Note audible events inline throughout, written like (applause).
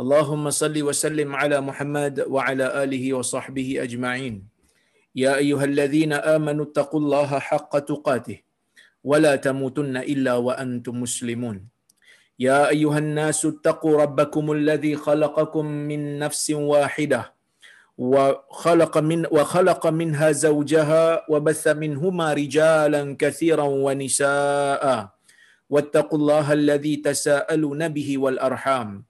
اللهم صل وسلم على محمد وعلى آله وصحبه أجمعين. يا أيها الذين آمنوا اتقوا الله حق تقاته ولا تموتن إلا وأنتم مسلمون. يا أيها الناس اتقوا ربكم الذي خلقكم من نفس واحدة وخلق, من وخلق منها زوجها وبث منهما رجالا كثيرا ونساء. واتقوا الله الذي تساءلون به والأرحام.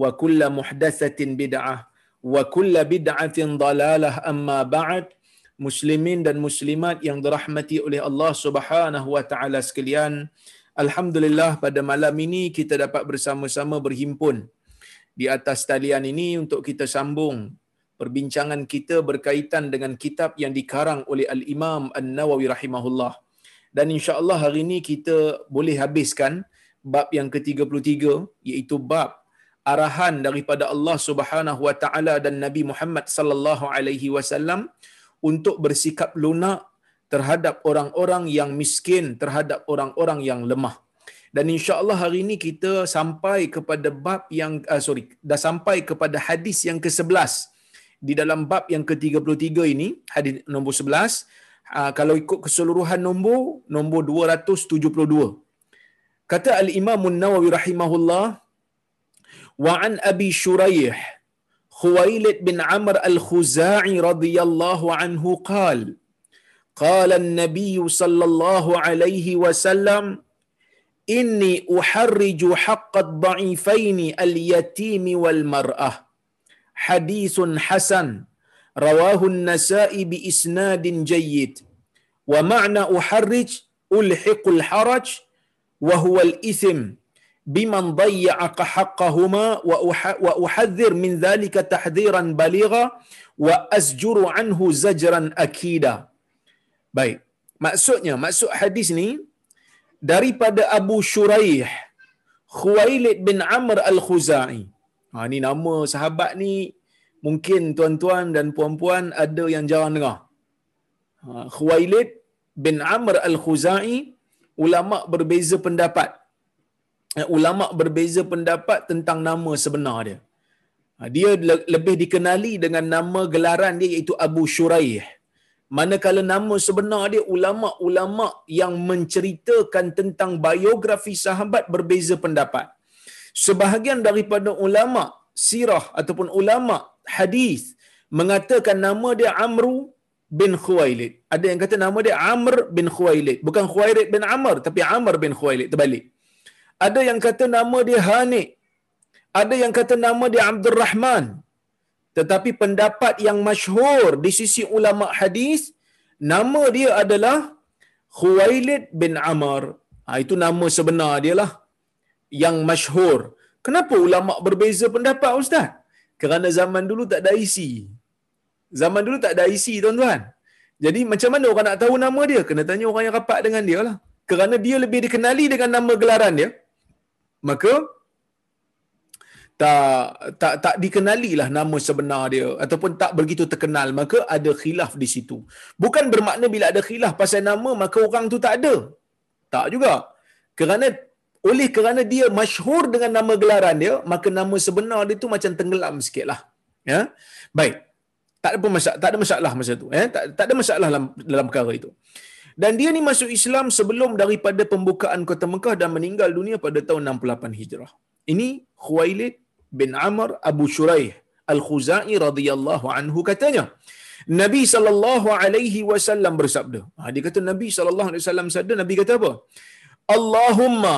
wa kulla muhdatsatin bid'ah wa kulla bid'atin dalalah amma ba'd. Muslimin dan muslimat yang dirahmati oleh Allah Subhanahu wa taala sekalian alhamdulillah pada malam ini kita dapat bersama-sama berhimpun di atas talian ini untuk kita sambung perbincangan kita berkaitan dengan kitab yang dikarang oleh al-Imam An-Nawawi rahimahullah. Dan insya-Allah hari ini kita boleh habiskan bab yang ke-33 iaitu bab arahan daripada Allah Subhanahu wa taala dan Nabi Muhammad sallallahu alaihi wasallam untuk bersikap lunak terhadap orang-orang yang miskin, terhadap orang-orang yang lemah. Dan insya-Allah hari ini kita sampai kepada bab yang uh, sorry, dah sampai kepada hadis yang ke-11 di dalam bab yang ke-33 ini, hadis nombor 11. Uh, kalau ikut keseluruhan nombor, nombor 272. Kata Al-Imam An-Nawawi rahimahullah, an Abi Shuraih خويلد بن عمرو الخزاعي رضي الله عنه قال قال النبي صلى الله عليه وسلم إني أحرج حق الضعيفين اليتيم والمرأة. حديث حسن رواه النسائي بإسناد جيد. ومعنى أحرج ألحق الحرج وهو الإثم. biman dayya'a haqqahuma wa wa uhadhir min dhalika tahdhiran baligha wa asjuru anhu zajran akida. Baik. Maksudnya maksud hadis ni daripada Abu Shuraih Khuwailid bin Amr al-Khuzai. Ha ni nama sahabat ni mungkin tuan-tuan dan puan-puan ada yang jarang dengar. Ha Khuwailid bin Amr al-Khuzai ulama berbeza pendapat ulama berbeza pendapat tentang nama sebenar dia. Dia lebih dikenali dengan nama gelaran dia iaitu Abu Shuraih. Manakala nama sebenar dia ulama-ulama yang menceritakan tentang biografi sahabat berbeza pendapat. Sebahagian daripada ulama sirah ataupun ulama hadis mengatakan nama dia Amru bin Khuwailid. Ada yang kata nama dia Amr bin Khuwailid. Bukan Khuwailid bin Amr tapi Amr bin Khuwailid. Terbalik. Ada yang kata nama dia Hani. Ada yang kata nama dia Abdul Rahman. Tetapi pendapat yang masyhur di sisi ulama hadis, nama dia adalah Khuwailid bin Amr. Ha, itu nama sebenar dia lah. Yang masyhur. Kenapa ulama berbeza pendapat Ustaz? Kerana zaman dulu tak ada IC. Zaman dulu tak ada IC tuan-tuan. Jadi macam mana orang nak tahu nama dia? Kena tanya orang yang rapat dengan dia lah. Kerana dia lebih dikenali dengan nama gelaran dia, maka tak tak tak dikenali lah nama sebenar dia ataupun tak begitu terkenal maka ada khilaf di situ. Bukan bermakna bila ada khilaf pasal nama maka orang tu tak ada. Tak juga. Kerana oleh kerana dia masyhur dengan nama gelaran dia maka nama sebenar dia tu macam tenggelam sikitlah. Ya? Baik. Tak ada masalah tak ada masalah masa tu ya? Tak, tak ada masalah dalam dalam perkara itu dan dia ni masuk Islam sebelum daripada pembukaan kota Mekah dan meninggal dunia pada tahun 68 Hijrah. Ini Khuwailid bin Amr Abu Shuraih Al-Khuzai radhiyallahu anhu katanya Nabi sallallahu alaihi wasallam bersabda. Ha, dia kata Nabi sallallahu alaihi wasallam sabda Nabi kata apa? Allahumma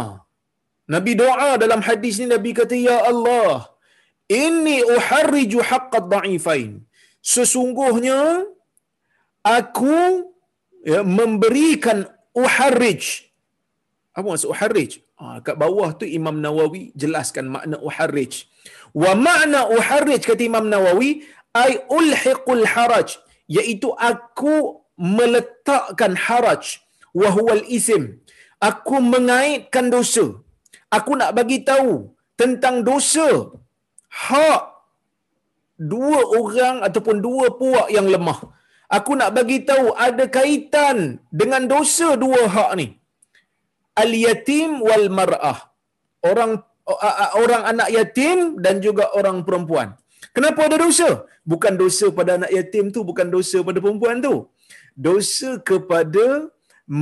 Nabi doa dalam hadis ni Nabi kata ya Allah inni uharriju haqqad dha'ifain. Sesungguhnya aku ya, memberikan uharrij. Apa maksud uharrij? Ha, kat bawah tu Imam Nawawi jelaskan makna uharrij. Wa makna uharrij kata Imam Nawawi ai ulhiqul haraj iaitu aku meletakkan haraj wa huwal isim aku mengaitkan dosa aku nak bagi tahu tentang dosa hak dua orang ataupun dua puak yang lemah aku nak bagi tahu ada kaitan dengan dosa dua hak ni al yatim wal mar'ah orang orang anak yatim dan juga orang perempuan Kenapa ada dosa? Bukan dosa pada anak yatim tu, bukan dosa pada perempuan tu. Dosa kepada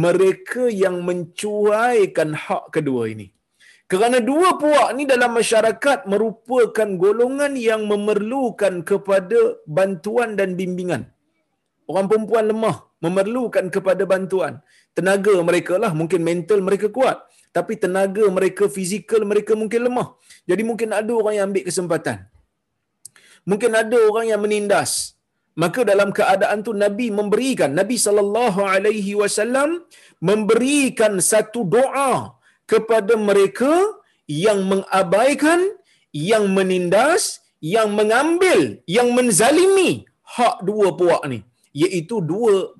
mereka yang mencuaikan hak kedua ini. Kerana dua puak ni dalam masyarakat merupakan golongan yang memerlukan kepada bantuan dan bimbingan. Orang perempuan lemah, memerlukan kepada bantuan. Tenaga mereka lah, mungkin mental mereka kuat. Tapi tenaga mereka, fizikal mereka mungkin lemah. Jadi mungkin ada orang yang ambil kesempatan mungkin ada orang yang menindas maka dalam keadaan tu nabi memberikan nabi wasallam memberikan satu doa kepada mereka yang mengabaikan yang menindas yang mengambil yang menzalimi hak dua puak ni iaitu dua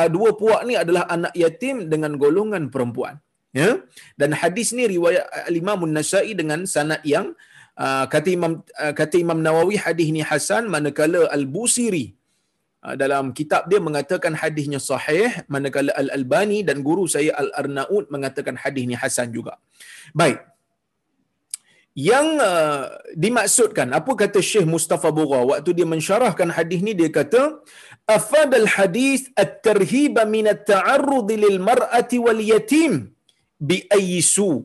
ah, dua puak ni adalah anak yatim dengan golongan perempuan ya dan hadis ni riwayat Imam An-Nasa'i dengan sanad yang Ah, kata Imam uh, kata Imam Nawawi hadis ni hasan manakala Al-Busiri uh, dalam kitab dia mengatakan hadisnya sahih manakala Al-Albani dan guru saya Al-Arnaud mengatakan hadis ni hasan juga. Baik. Yang uh, dimaksudkan apa kata Syekh Mustafa Bura waktu dia mensyarahkan hadis ni dia kata min at-ta'arrud lil mar'ati wal yatim bi ayyi su'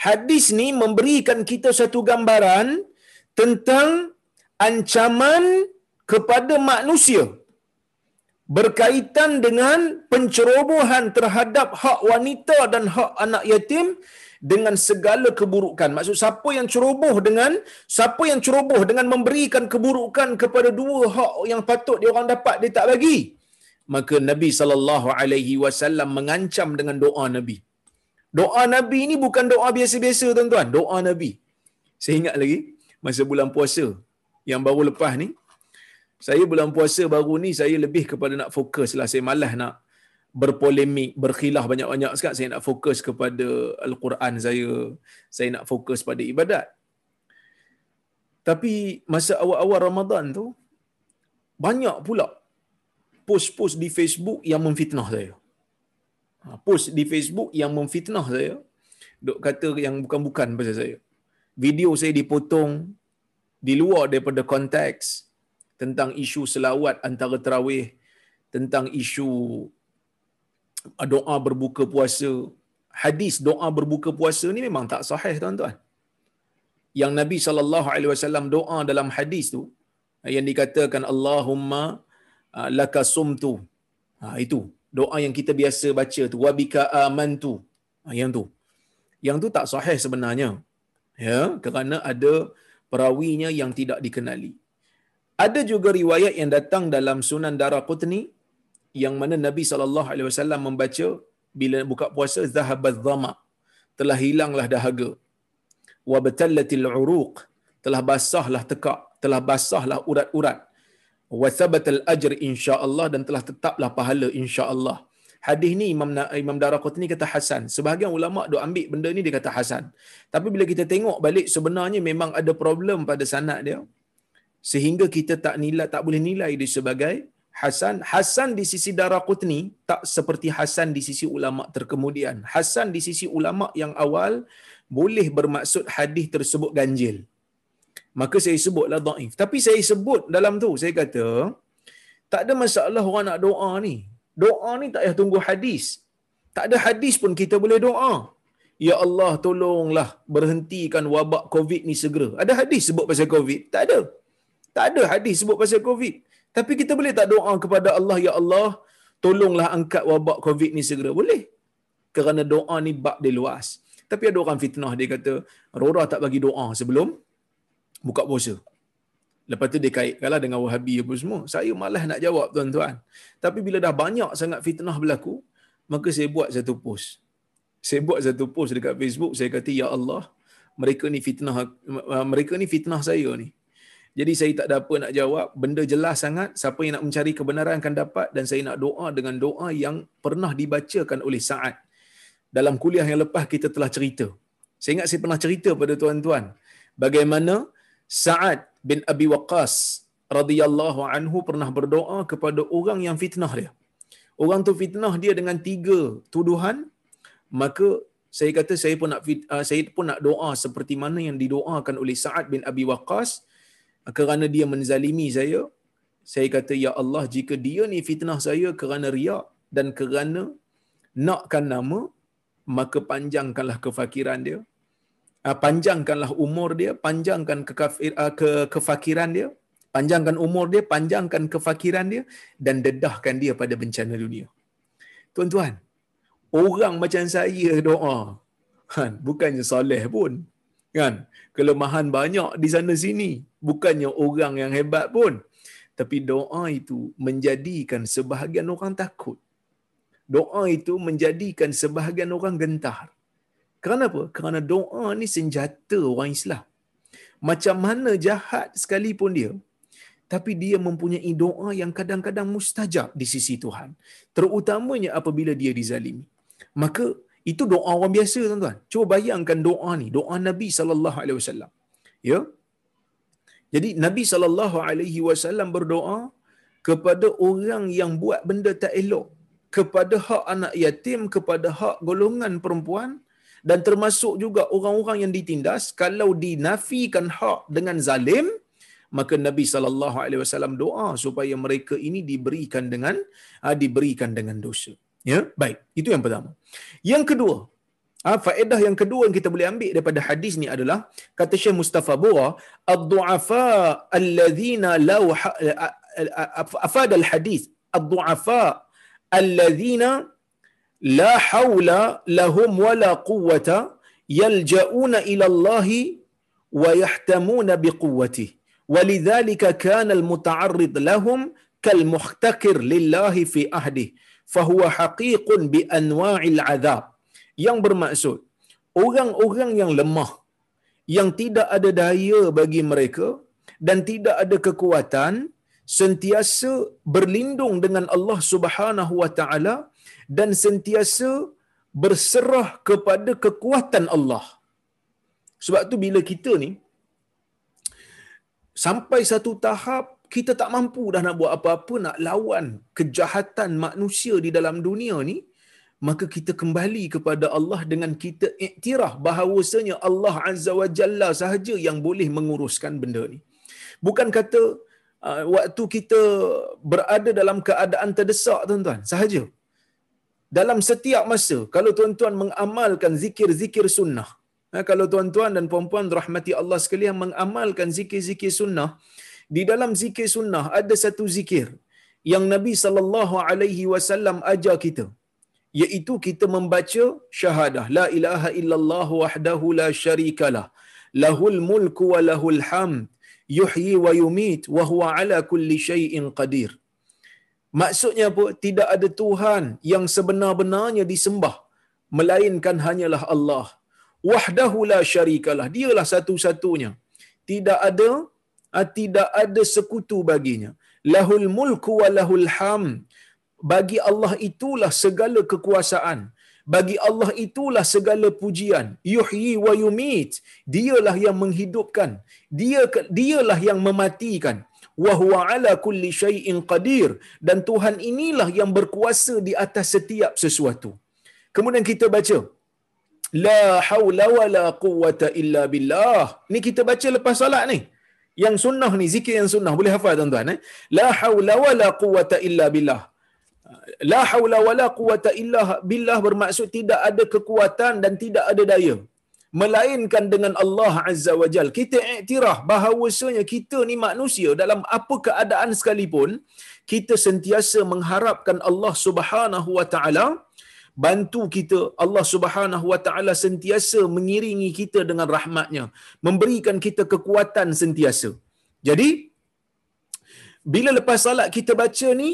hadis ni memberikan kita satu gambaran tentang ancaman kepada manusia berkaitan dengan pencerobohan terhadap hak wanita dan hak anak yatim dengan segala keburukan. Maksud siapa yang ceroboh dengan siapa yang ceroboh dengan memberikan keburukan kepada dua hak yang patut dia orang dapat dia tak bagi. Maka Nabi sallallahu alaihi wasallam mengancam dengan doa Nabi. Doa Nabi ni bukan doa biasa-biasa tuan-tuan. Doa Nabi. Saya ingat lagi masa bulan puasa yang baru lepas ni. Saya bulan puasa baru ni saya lebih kepada nak fokus lah. Saya malas nak berpolemik, berkhilah banyak-banyak sekarang. Saya nak fokus kepada Al-Quran saya. Saya nak fokus pada ibadat. Tapi masa awal-awal Ramadan tu, banyak pula post-post di Facebook yang memfitnah saya. Ha, post di Facebook yang memfitnah saya dok kata yang bukan-bukan pasal saya video saya dipotong di luar daripada konteks tentang isu selawat antara terawih tentang isu doa berbuka puasa. Hadis doa berbuka puasa ni memang tak sahih tuan-tuan. Yang Nabi sallallahu alaihi wasallam doa dalam hadis tu yang dikatakan Allahumma uh, lakasumtu ha itu doa yang kita biasa baca tu. Wabika amantu. Ha, yang tu. Yang tu tak sahih sebenarnya. Ya kerana ada perawinya yang tidak dikenali. Ada juga riwayat yang datang dalam Sunan Daraqutni yang mana Nabi sallallahu alaihi wasallam membaca bila buka puasa zahabaz dhama telah hilanglah dahaga wa batallatil uruq telah basahlah tekak telah basahlah urat-urat wa thabatal ajr insya-Allah dan telah tetaplah pahala insya-Allah. Hadis ni Imam Imam Daraqutni kata hasan. Sebahagian ulama dok ambil benda ni dia kata hasan. Tapi bila kita tengok balik sebenarnya memang ada problem pada sanad dia. Sehingga kita tak nilai tak boleh nilai dia sebagai hasan. Hasan di sisi Daraqutni tak seperti hasan di sisi ulama terkemudian. Hasan di sisi ulama yang awal boleh bermaksud hadis tersebut ganjil maka saya sebutlah dhaif. Tapi saya sebut dalam tu, saya kata, tak ada masalah orang nak doa ni. Doa ni tak payah tunggu hadis. Tak ada hadis pun kita boleh doa. Ya Allah tolonglah berhentikan wabak COVID ni segera. Ada hadis sebut pasal COVID? Tak ada. Tak ada hadis sebut pasal COVID. Tapi kita boleh tak doa kepada Allah, Ya Allah, tolonglah angkat wabak COVID ni segera. Boleh. Kerana doa ni bab dia luas. Tapi ada orang fitnah, dia kata, Rora tak bagi doa sebelum buka puasa. Lepas tu dia kaitkanlah dengan wahabi apa semua. Saya malah nak jawab tuan-tuan. Tapi bila dah banyak sangat fitnah berlaku, maka saya buat satu post. Saya buat satu post dekat Facebook, saya kata, Ya Allah, mereka ni fitnah mereka ni fitnah saya ni. Jadi saya tak ada apa nak jawab. Benda jelas sangat. Siapa yang nak mencari kebenaran akan dapat. Dan saya nak doa dengan doa yang pernah dibacakan oleh Sa'ad. Dalam kuliah yang lepas kita telah cerita. Saya ingat saya pernah cerita pada tuan-tuan. Bagaimana Sa'ad bin Abi Waqqas radhiyallahu anhu pernah berdoa kepada orang yang fitnah dia. Orang tu fitnah dia dengan tiga tuduhan. Maka saya kata saya pun nak uh, saya pun nak doa seperti mana yang didoakan oleh Sa'ad bin Abi Waqqas kerana dia menzalimi saya saya kata ya Allah jika dia ni fitnah saya kerana riak dan kerana nakkan nama maka panjangkanlah kefakiran dia. Uh, panjangkanlah umur dia panjangkan kekafir, uh, ke kefakiran dia panjangkan umur dia panjangkan kefakiran dia dan dedahkan dia pada bencana dunia. Tuan-tuan orang macam saya doa kan bukannya soleh pun kan kelemahan banyak di sana sini. Bukannya orang yang hebat pun. Tapi doa itu menjadikan sebahagian orang takut. Doa itu menjadikan sebahagian orang gentar. Kerana apa? Kerana doa ni senjata orang Islam. Macam mana jahat sekalipun dia tapi dia mempunyai doa yang kadang-kadang mustajab di sisi Tuhan. Terutamanya apabila dia dizalimi. Maka itu doa orang biasa tuan-tuan. Cuba bayangkan doa ni, doa Nabi sallallahu alaihi wasallam. Ya. Jadi Nabi sallallahu alaihi wasallam berdoa kepada orang yang buat benda tak elok, kepada hak anak yatim, kepada hak golongan perempuan dan termasuk juga orang-orang yang ditindas kalau dinafikan hak dengan zalim maka Nabi sallallahu alaihi wasallam doa supaya mereka ini diberikan dengan ah, diberikan dengan dosa. Ya, baik. Itu yang pertama. Yang kedua, ha, faedah yang kedua yang kita boleh ambil daripada hadis ni adalah kata Syekh Mustafa Bura, ad-du'afa alladhina law afad al-hadis, ad-du'afa alladhina la hawla lahum wala quwwata yalja'una ila Allah wa yahtamuna biquwwatihi ولذلك كان المتعرض لهم كالمحتكر لله في أهده fahuwa haqiqun bi anwa'il azab yang bermaksud orang-orang yang lemah yang tidak ada daya bagi mereka dan tidak ada kekuatan sentiasa berlindung dengan Allah Subhanahu wa taala dan sentiasa berserah kepada kekuatan Allah. Sebab tu bila kita ni sampai satu tahap kita tak mampu dah nak buat apa-apa nak lawan kejahatan manusia di dalam dunia ni maka kita kembali kepada Allah dengan kita iktiraf bahawasanya Allah Azza wa Jalla sahaja yang boleh menguruskan benda ni. Bukan kata uh, waktu kita berada dalam keadaan terdesak tuan-tuan. Sahaja. Dalam setiap masa kalau tuan-tuan mengamalkan zikir-zikir sunnah Ha, kalau tuan-tuan dan puan-puan rahmati Allah sekalian mengamalkan zikir-zikir sunnah, di dalam zikir sunnah ada satu zikir yang Nabi sallallahu alaihi wasallam ajar kita iaitu kita membaca syahadah la ilaha illallah wahdahu la syarikalah lahul mulku wa lahul hamd yuhyi wa yumit wa huwa ala kulli syai'in qadir. Maksudnya apa? Tidak ada tuhan yang sebenar-benarnya disembah melainkan hanyalah Allah. Wahdahu la syarikalah dialah satu-satunya. Tidak ada tidak ada sekutu baginya. Lahul mulku wa lahul ham. Bagi Allah itulah segala kekuasaan. Bagi Allah itulah segala pujian. Yuhyi wa yumit. Dialah yang menghidupkan. Dia dialah yang mematikan. Wa huwa ala kulli syai'in qadir. Dan Tuhan inilah yang berkuasa di atas setiap sesuatu. Kemudian kita baca. La hawla wa la illa billah. Ni kita baca lepas salat ni yang sunnah ni zikir yang sunnah boleh hafal tuan-tuan eh? La haula wala quwata illa billah. La haula wala quwata illa billah bermaksud tidak ada kekuatan dan tidak ada daya. Melainkan dengan Allah Azza wa Jal. Kita iktiraf bahawasanya kita ni manusia dalam apa keadaan sekalipun, kita sentiasa mengharapkan Allah Subhanahu wa taala bantu kita Allah Subhanahu wa taala sentiasa mengiringi kita dengan rahmatnya. Memberikan kita kekuatan sentiasa. Jadi bila lepas salat kita baca ni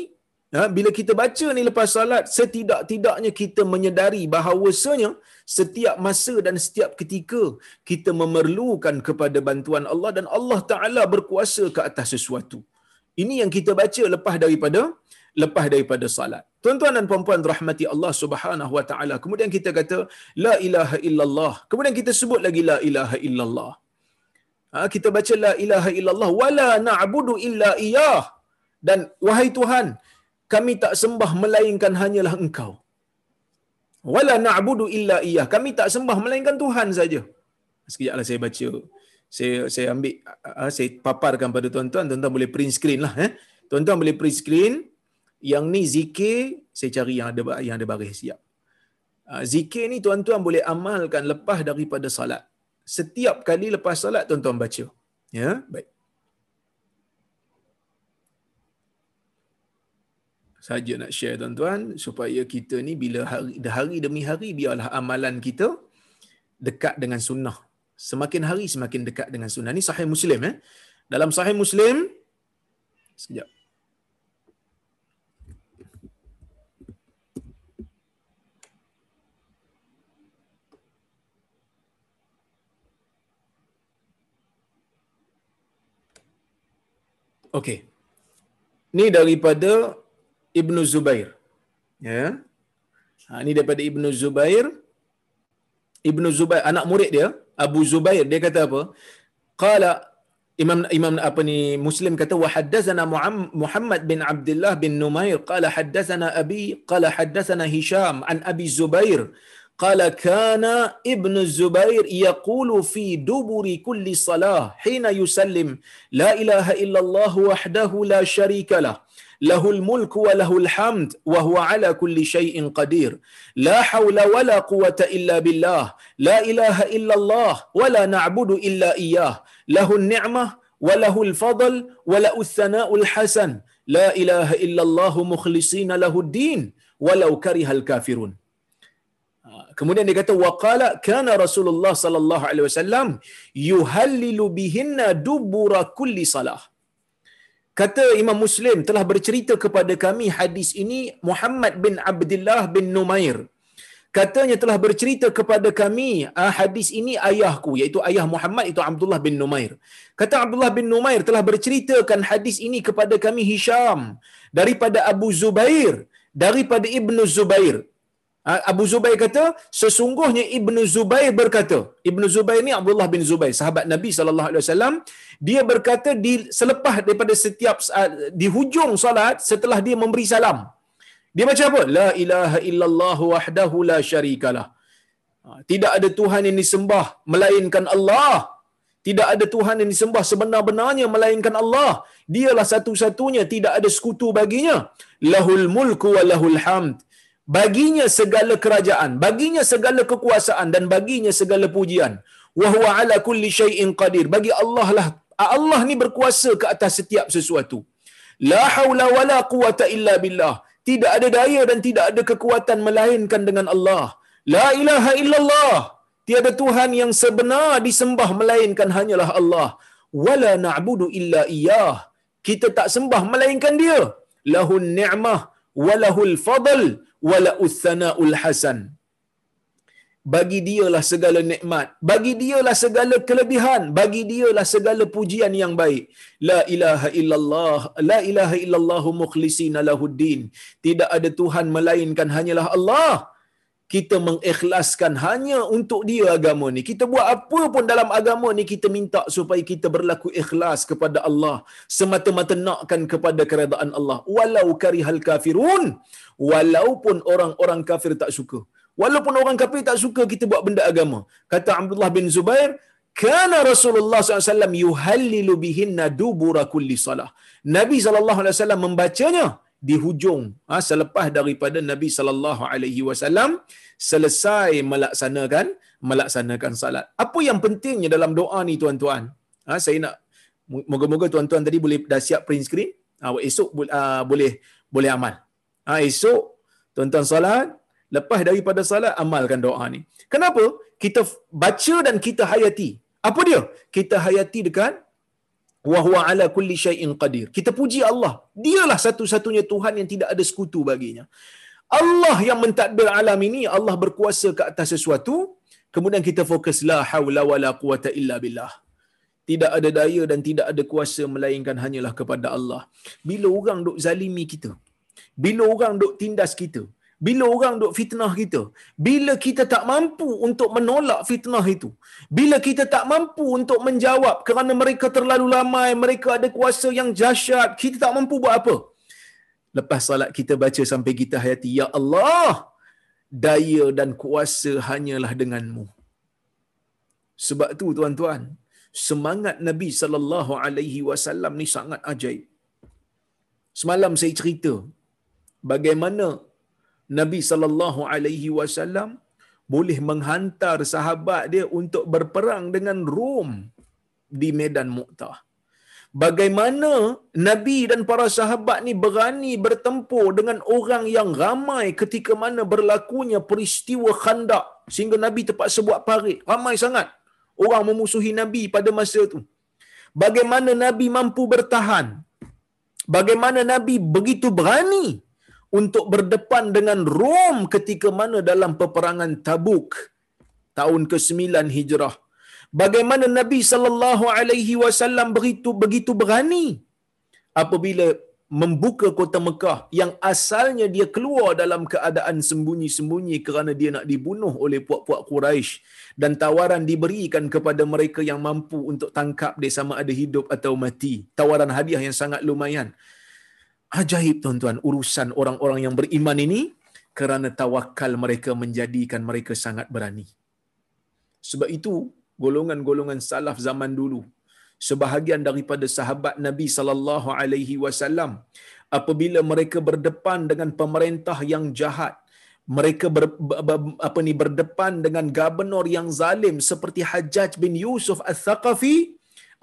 ha, bila kita baca ni lepas salat setidak-tidaknya kita menyedari bahawasanya setiap masa dan setiap ketika kita memerlukan kepada bantuan Allah dan Allah taala berkuasa ke atas sesuatu. Ini yang kita baca lepas daripada lepas daripada salat. Tuan-tuan dan puan-puan rahmati Allah Subhanahu wa taala. Kemudian kita kata la ilaha illallah. Kemudian kita sebut lagi la ilaha illallah. Ha, kita baca la ilaha illallah wala na'budu illa iyyah. Dan wahai Tuhan, kami tak sembah melainkan hanyalah Engkau. Wala na'budu illa iyyah. Kami tak sembah melainkan Tuhan saja. Sekejaplah saya baca. Saya saya ambil ha, saya paparkan pada tuan-tuan, tuan-tuan boleh print screen lah eh. Tuan-tuan boleh print screen yang ni zikir saya cari yang ada yang ada baris siap uh, zikir ni tuan-tuan boleh amalkan lepas daripada salat setiap kali lepas salat tuan-tuan baca. Ya baik. Saja nak share tuan-tuan supaya kita ni bila hari, hari demi hari biarlah amalan kita dekat dengan sunnah. Semakin hari semakin dekat dengan sunnah. Ni sahih muslim eh? Dalam sahih muslim sekejap Okey. Ni daripada Ibnu Zubair. Ya. Ha, ni daripada Ibnu Zubair. Ibnu Zubair anak murid dia, Abu Zubair, dia kata apa? Qala Imam Imam apa ni Muslim kata wa haddatsana Muhammad bin Abdullah bin Numair qala haddatsana Abi qala haddatsana Hisham an Abi Zubair قال كان ابن الزبير يقول في دبر كل صلاة حين يسلم لا إله إلا الله وحده لا شريك له له الملك وله الحمد وهو على كل شيء قدير. لا حول ولا قوة إلا بالله لا إله إلا الله ولا نعبد إلا إياه. له النعمة وله الفضل وله الثناء الحسن. لا إله إلا الله مخلصين له الدين ولو كره الكافرون. Kemudian dia kata waqala kana Rasulullah sallallahu alaihi wasallam yuhallilu bihinna dubura kulli salah. Kata Imam Muslim telah bercerita kepada kami hadis ini Muhammad bin Abdullah bin Numair. Katanya telah bercerita kepada kami ah, hadis ini ayahku iaitu ayah Muhammad itu Abdullah bin Numair. Kata Abdullah bin Numair telah berceritakan hadis ini kepada kami Hisham daripada Abu Zubair daripada Ibnu Zubair Abu Zubair kata, sesungguhnya Ibnu Zubair berkata, Ibnu Zubair ni Abdullah bin Zubair, sahabat Nabi sallallahu alaihi wasallam, dia berkata di selepas daripada setiap di hujung salat setelah dia memberi salam. Dia baca apa? La ilaha illallah wahdahu la syarikalah. Ha, tidak ada Tuhan yang disembah melainkan Allah. Tidak ada Tuhan yang disembah sebenar-benarnya melainkan Allah. Dialah satu-satunya, tidak ada sekutu baginya. Lahul mulku wa lahul hamd baginya segala kerajaan, baginya segala kekuasaan dan baginya segala pujian. Wa huwa ala kulli syai'in qadir. Bagi Allah lah Allah ni berkuasa ke atas setiap sesuatu. La haula wala quwata illa billah. Tidak ada daya dan tidak ada kekuatan melainkan dengan Allah. La ilaha illallah. Tiada Tuhan yang sebenar disembah melainkan hanyalah Allah. Wala na'budu illa iyyah. Kita tak sembah melainkan dia. Lahun ni'mah walahul fadl wala uthanaul hasan. Bagi dialah segala nikmat. Bagi dialah segala kelebihan. Bagi dialah segala pujian yang baik. La ilaha illallah la ilaha illallah mukhlisina lahuddin. Tidak ada tuhan melainkan hanyalah Allah kita mengikhlaskan hanya untuk dia agama ni. Kita buat apa pun dalam agama ni kita minta supaya kita berlaku ikhlas kepada Allah. Semata-mata nakkan kepada keredaan Allah. Walau karihal kafirun. Walaupun orang-orang kafir tak suka. Walaupun orang kafir tak suka kita buat benda agama. Kata Abdullah bin Zubair, Kana Rasulullah SAW yuhallilu bihinna dubura kulli salah. Nabi SAW membacanya di hujung ha, selepas daripada Nabi sallallahu alaihi wasallam selesai melaksanakan melaksanakan salat. Apa yang pentingnya dalam doa ni tuan-tuan? Ha, saya nak moga-moga tuan-tuan tadi boleh dah siap print screen. Ha, esok uh, boleh boleh amal. Ha, esok tuan-tuan salat, lepas daripada salat amalkan doa ni. Kenapa? Kita baca dan kita hayati. Apa dia? Kita hayati dekat wa huwa ala kulli syai'in qadir. Kita puji Allah. Dialah satu-satunya Tuhan yang tidak ada sekutu baginya. Allah yang mentadbir alam ini, Allah berkuasa ke atas sesuatu, kemudian kita fokus la haula wala quwata illa billah. Tidak ada daya dan tidak ada kuasa melainkan hanyalah kepada Allah. Bila orang duk zalimi kita, bila orang duk tindas kita, bila orang duk fitnah kita, bila kita tak mampu untuk menolak fitnah itu, bila kita tak mampu untuk menjawab kerana mereka terlalu ramai, mereka ada kuasa yang jasyat, kita tak mampu buat apa? Lepas salat kita baca sampai kita hayati, Ya Allah, daya dan kuasa hanyalah denganmu. Sebab tu tuan-tuan, semangat Nabi sallallahu alaihi wasallam ni sangat ajaib. Semalam saya cerita bagaimana Nabi sallallahu alaihi wasallam boleh menghantar sahabat dia untuk berperang dengan Rom di medan Mu'tah. Bagaimana Nabi dan para sahabat ni berani bertempur dengan orang yang ramai ketika mana berlakunya peristiwa khandak sehingga Nabi terpaksa buat parit. Ramai sangat orang memusuhi Nabi pada masa itu. Bagaimana Nabi mampu bertahan? Bagaimana Nabi begitu berani untuk berdepan dengan Rom ketika mana dalam peperangan Tabuk tahun ke-9 Hijrah. Bagaimana Nabi sallallahu alaihi wasallam begitu begitu berani apabila membuka kota Mekah yang asalnya dia keluar dalam keadaan sembunyi-sembunyi kerana dia nak dibunuh oleh puak-puak Quraisy dan tawaran diberikan kepada mereka yang mampu untuk tangkap dia sama ada hidup atau mati. Tawaran hadiah yang sangat lumayan. Ajaib tuan-tuan urusan orang-orang yang beriman ini kerana tawakal mereka menjadikan mereka sangat berani. Sebab itu golongan-golongan salaf zaman dulu sebahagian daripada sahabat Nabi sallallahu alaihi wasallam apabila mereka berdepan dengan pemerintah yang jahat mereka ber, apa ni berdepan dengan gubernur yang zalim seperti Hajjaj bin Yusuf Al-Thaqafi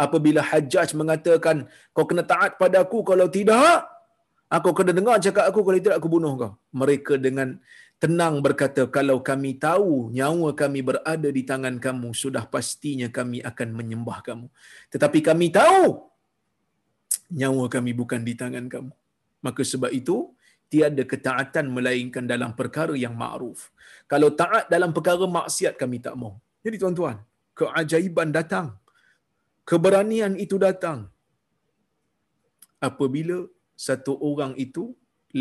apabila Hajjaj mengatakan kau kena taat pada aku kalau tidak aku kena dengar cakap aku kalau tidak aku bunuh kau. Mereka dengan tenang berkata kalau kami tahu nyawa kami berada di tangan kamu sudah pastinya kami akan menyembah kamu. Tetapi kami tahu nyawa kami bukan di tangan kamu. Maka sebab itu tiada ketaatan melainkan dalam perkara yang ma'ruf. Kalau taat dalam perkara maksiat kami tak mau jadi tuan-tuan keajaiban datang. Keberanian itu datang. Apabila satu orang itu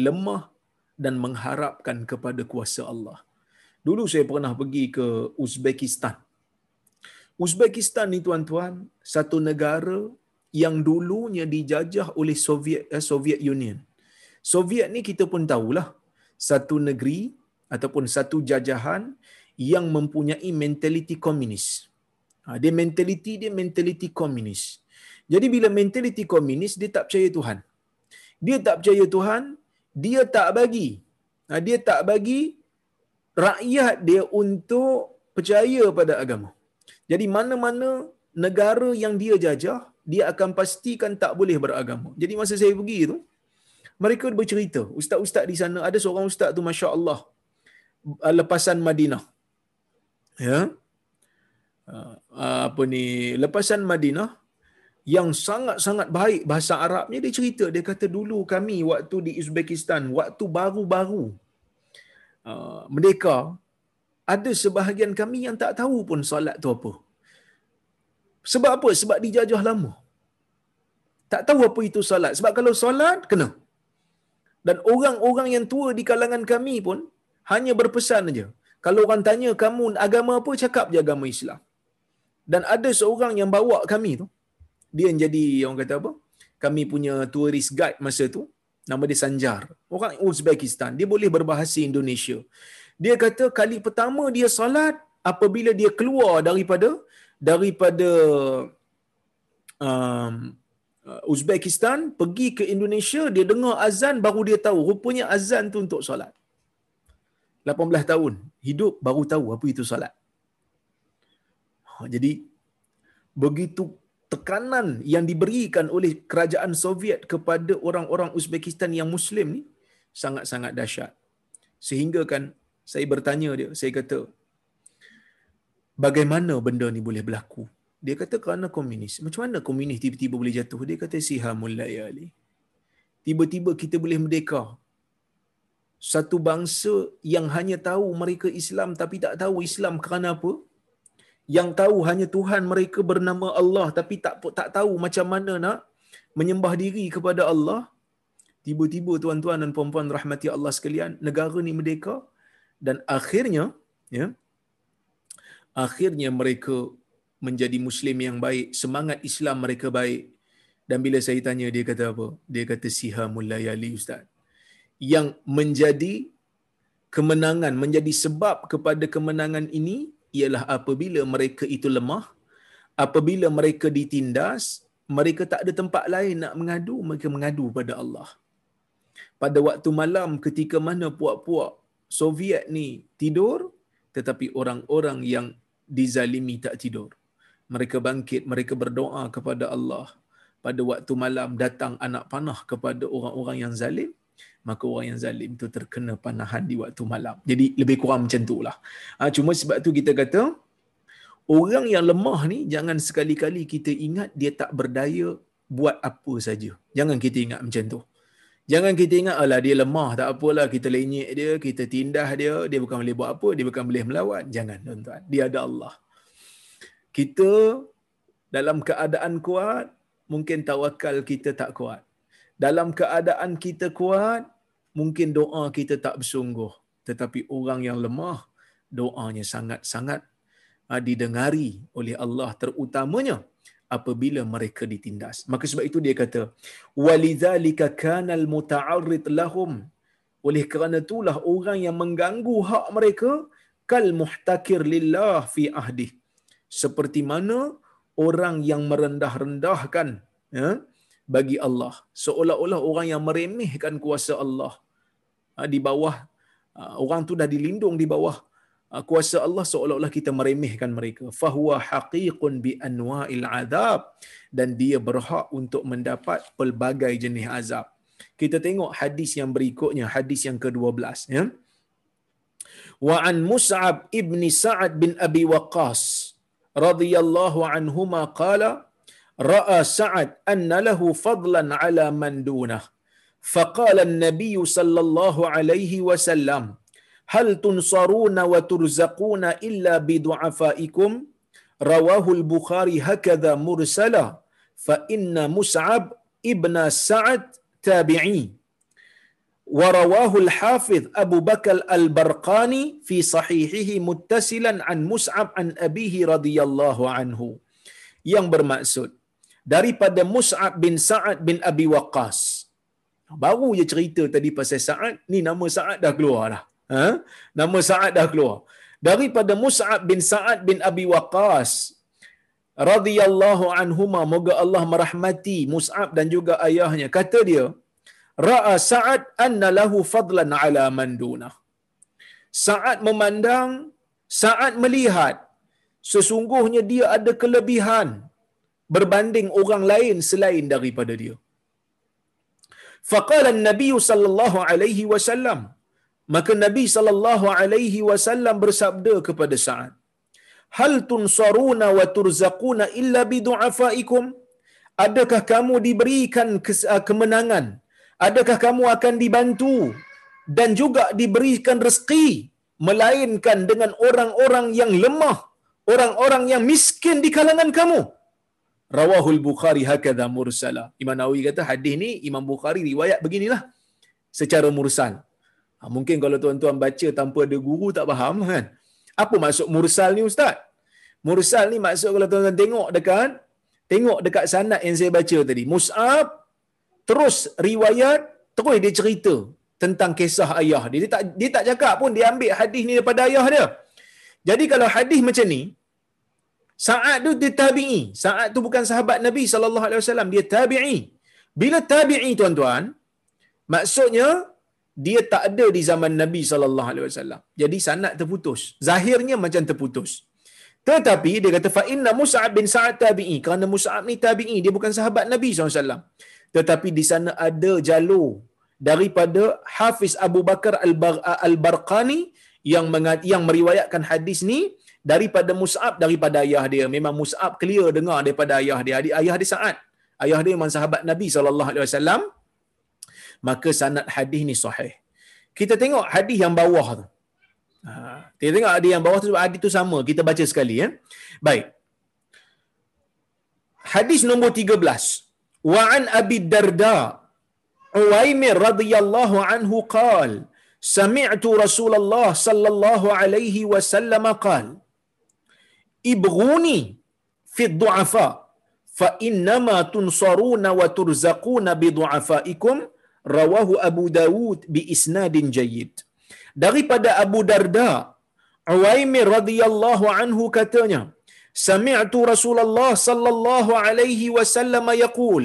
lemah dan mengharapkan kepada kuasa Allah. Dulu saya pernah pergi ke Uzbekistan. Uzbekistan ni tuan-tuan, satu negara yang dulunya dijajah oleh Soviet eh, Soviet Union. Soviet ni kita pun tahulah, satu negeri ataupun satu jajahan yang mempunyai mentaliti komunis. Ha, dia mentaliti dia mentaliti komunis. Jadi bila mentaliti komunis dia tak percaya Tuhan. Dia tak percaya Tuhan, dia tak bagi. Ha, dia tak bagi rakyat dia untuk percaya pada agama. Jadi mana-mana negara yang dia jajah dia akan pastikan tak boleh beragama. Jadi masa saya pergi tu mereka bercerita. Ustaz-ustaz di sana ada seorang ustaz tu masya-Allah lepasan Madinah. Ya. Apa ni lepasan Madinah yang sangat-sangat baik bahasa Arabnya dia cerita. Dia kata dulu kami waktu di Uzbekistan waktu baru-baru uh, merdeka ada sebahagian kami yang tak tahu pun solat tu apa. Sebab apa? Sebab dijajah lama. Tak tahu apa itu solat. Sebab kalau solat kena. Dan orang-orang yang tua di kalangan kami pun hanya berpesan aja. Kalau orang tanya kamu agama apa? Cakap je agama Islam. Dan ada seorang yang bawa kami tu dia yang jadi orang kata apa? Kami punya tourist guide masa tu nama dia Sanjar. Orang Uzbekistan. Dia boleh berbahasa Indonesia. Dia kata kali pertama dia salat apabila dia keluar daripada daripada um, Uzbekistan pergi ke Indonesia dia dengar azan baru dia tahu. Rupanya azan tu untuk solat. 18 tahun. Hidup baru tahu apa itu solat. Ha, jadi begitu tekanan yang diberikan oleh kerajaan Soviet kepada orang-orang Uzbekistan yang Muslim ni sangat-sangat dahsyat. Sehingga kan saya bertanya dia, saya kata, bagaimana benda ni boleh berlaku? Dia kata kerana komunis. Macam mana komunis tiba-tiba boleh jatuh? Dia kata sihamul layali. Tiba-tiba kita boleh merdeka. Satu bangsa yang hanya tahu mereka Islam tapi tak tahu Islam kerana apa? Yang tahu hanya Tuhan mereka bernama Allah tapi tak tak tahu macam mana nak menyembah diri kepada Allah. Tiba-tiba tuan-tuan dan puan-puan rahmati Allah sekalian, negara ni merdeka dan akhirnya ya akhirnya mereka menjadi muslim yang baik semangat Islam mereka baik. Dan bila saya tanya dia kata apa? Dia kata sihamul layali ustaz. Yang menjadi kemenangan menjadi sebab kepada kemenangan ini ialah apabila mereka itu lemah apabila mereka ditindas mereka tak ada tempat lain nak mengadu mereka mengadu pada Allah. Pada waktu malam ketika mana puak-puak Soviet ni tidur tetapi orang-orang yang dizalimi tak tidur. Mereka bangkit mereka berdoa kepada Allah. Pada waktu malam datang anak panah kepada orang-orang yang zalim maka orang yang zalim itu terkena panahan di waktu malam jadi lebih kurang macam itulah ha, cuma sebab tu kita kata orang yang lemah ni jangan sekali-kali kita ingat dia tak berdaya buat apa saja jangan kita ingat macam tu Jangan kita ingat, alah dia lemah, tak apalah, kita lenyek dia, kita tindah dia, dia bukan boleh buat apa, dia bukan boleh melawan. Jangan, tuan-tuan. Dia ada Allah. Kita dalam keadaan kuat, mungkin tawakal kita tak kuat. Dalam keadaan kita kuat, mungkin doa kita tak bersungguh. Tetapi orang yang lemah, doanya sangat-sangat ah, didengari oleh Allah terutamanya apabila mereka ditindas. Maka sebab itu dia kata, walidzalika kanal muta'arrid lahum. Oleh kerana itulah orang yang mengganggu hak mereka kal muhtakir lillah fi ahdi. Seperti mana orang yang merendah-rendahkan ya, bagi Allah. Seolah-olah orang yang meremehkan kuasa Allah di bawah ha, orang tu dah dilindung di bawah Ah, kuasa Allah seolah-olah kita meremehkan mereka. Fahuwa haqiqun bi anwa'il adab. Dan dia berhak untuk mendapat pelbagai jenis azab. Kita tengok hadis yang berikutnya hadis yang ke-12 ya. Wa an mus'ab ibni sa'ad bin abi waqas radhiyallahu anhuma qala ra'a sa'ad anna lahu fadlan ala man dunah فقال النبي صلى الله عليه وسلم هل تنصرون وترزقون إلا بضعفائكم؟ رواه البخاري هكذا مرسلا فإن مسعب ابن سعد تابعي. ورواه الحافظ أبو بكر البرقاني في صحيحه متصلا عن مسعب عن أبيه رضي الله عنه. Yang bermaksud daripada Mus'ab bin Sa'ad bin Abi Waqqas. Baru je cerita tadi pasal sa'ad ni nama sa'ad dah keluar dah Ha? Nama Sa'ad dah keluar. Daripada Mus'ab bin Sa'ad bin Abi Waqas radhiyallahu anhuma moga Allah merahmati Mus'ab dan juga ayahnya kata dia ra'a Sa'ad anna lahu fadlan ala man dunah Sa'ad memandang Sa'ad melihat sesungguhnya dia ada kelebihan berbanding orang lain selain daripada dia Faqala an-nabiy sallallahu alaihi wasallam Maka Nabi sallallahu alaihi wasallam bersabda kepada Sa'ad, "Hal tunsaruna wa turzaquna illa bi du'afaikum?" Adakah kamu diberikan uh, kemenangan? Adakah kamu akan dibantu dan juga diberikan rezeki melainkan dengan orang-orang yang lemah, orang-orang yang miskin di kalangan kamu? Rawahul Bukhari hakadha mursala. Imam Nawawi kata hadis ni Imam Bukhari riwayat beginilah secara mursal. Ha, mungkin kalau tuan-tuan baca tanpa ada guru tak faham kan. Apa maksud mursal ni ustaz? Mursal ni maksud kalau tuan-tuan tengok dekat tengok dekat sanad yang saya baca tadi. Mus'ab terus riwayat terus dia cerita tentang kisah ayah dia. Dia tak dia tak cakap pun dia ambil hadis ni daripada ayah dia. Jadi kalau hadis macam ni Sa'ad tu dia tabi'i. Sa'ad tu bukan sahabat Nabi wasallam, dia tabi'i. Bila tabi'i tuan-tuan, maksudnya dia tak ada di zaman Nabi wasallam. Jadi sanad terputus. Zahirnya macam terputus. Tetapi dia kata fa inna Mus'ab bin Sa'ad tabi'i kerana Mus'ab ni tabi'i dia bukan sahabat Nabi SAW. Tetapi di sana ada jalur daripada Hafiz Abu Bakar Al-Barqani yang yang meriwayatkan hadis ni daripada Mus'ab daripada ayah dia. Memang Mus'ab clear dengar daripada ayah dia. Adik ayah dia Sa'ad. Ayah dia memang sahabat Nabi SAW. Maka sanad hadis ni sahih. Kita tengok hadis yang bawah tu. Ha, kita tengok hadis yang bawah tu sebab hadis tu sama. Kita baca sekali ya. Baik. Hadis nombor 13. Wa an Abi Darda Uwaimir radhiyallahu anhu qal Sami'tu Rasulullah sallallahu alaihi wasallam qal Ibghuni fi du'afa fa innama tunsaruna wa turzaquna bi du'afaikum rawahu Abu Dawud bi isnadin jayyid. Daripada Abu Darda Uwaimir radhiyallahu anhu katanya Sami'tu Rasulullah sallallahu alaihi wasallam yaqul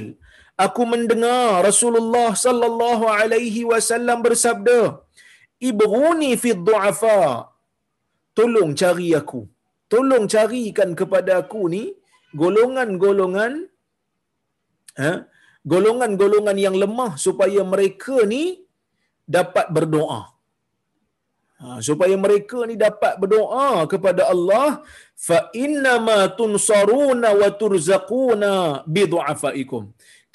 Aku mendengar Rasulullah sallallahu alaihi wasallam bersabda Ibruni fi du'afa Tolong cari aku Tolong carikan kepada aku ni golongan-golongan ha? golongan-golongan yang lemah supaya mereka ni dapat berdoa. Ha, supaya mereka ni dapat berdoa kepada Allah fa inna ma tunsaruna wa turzaquna bi du'afaikum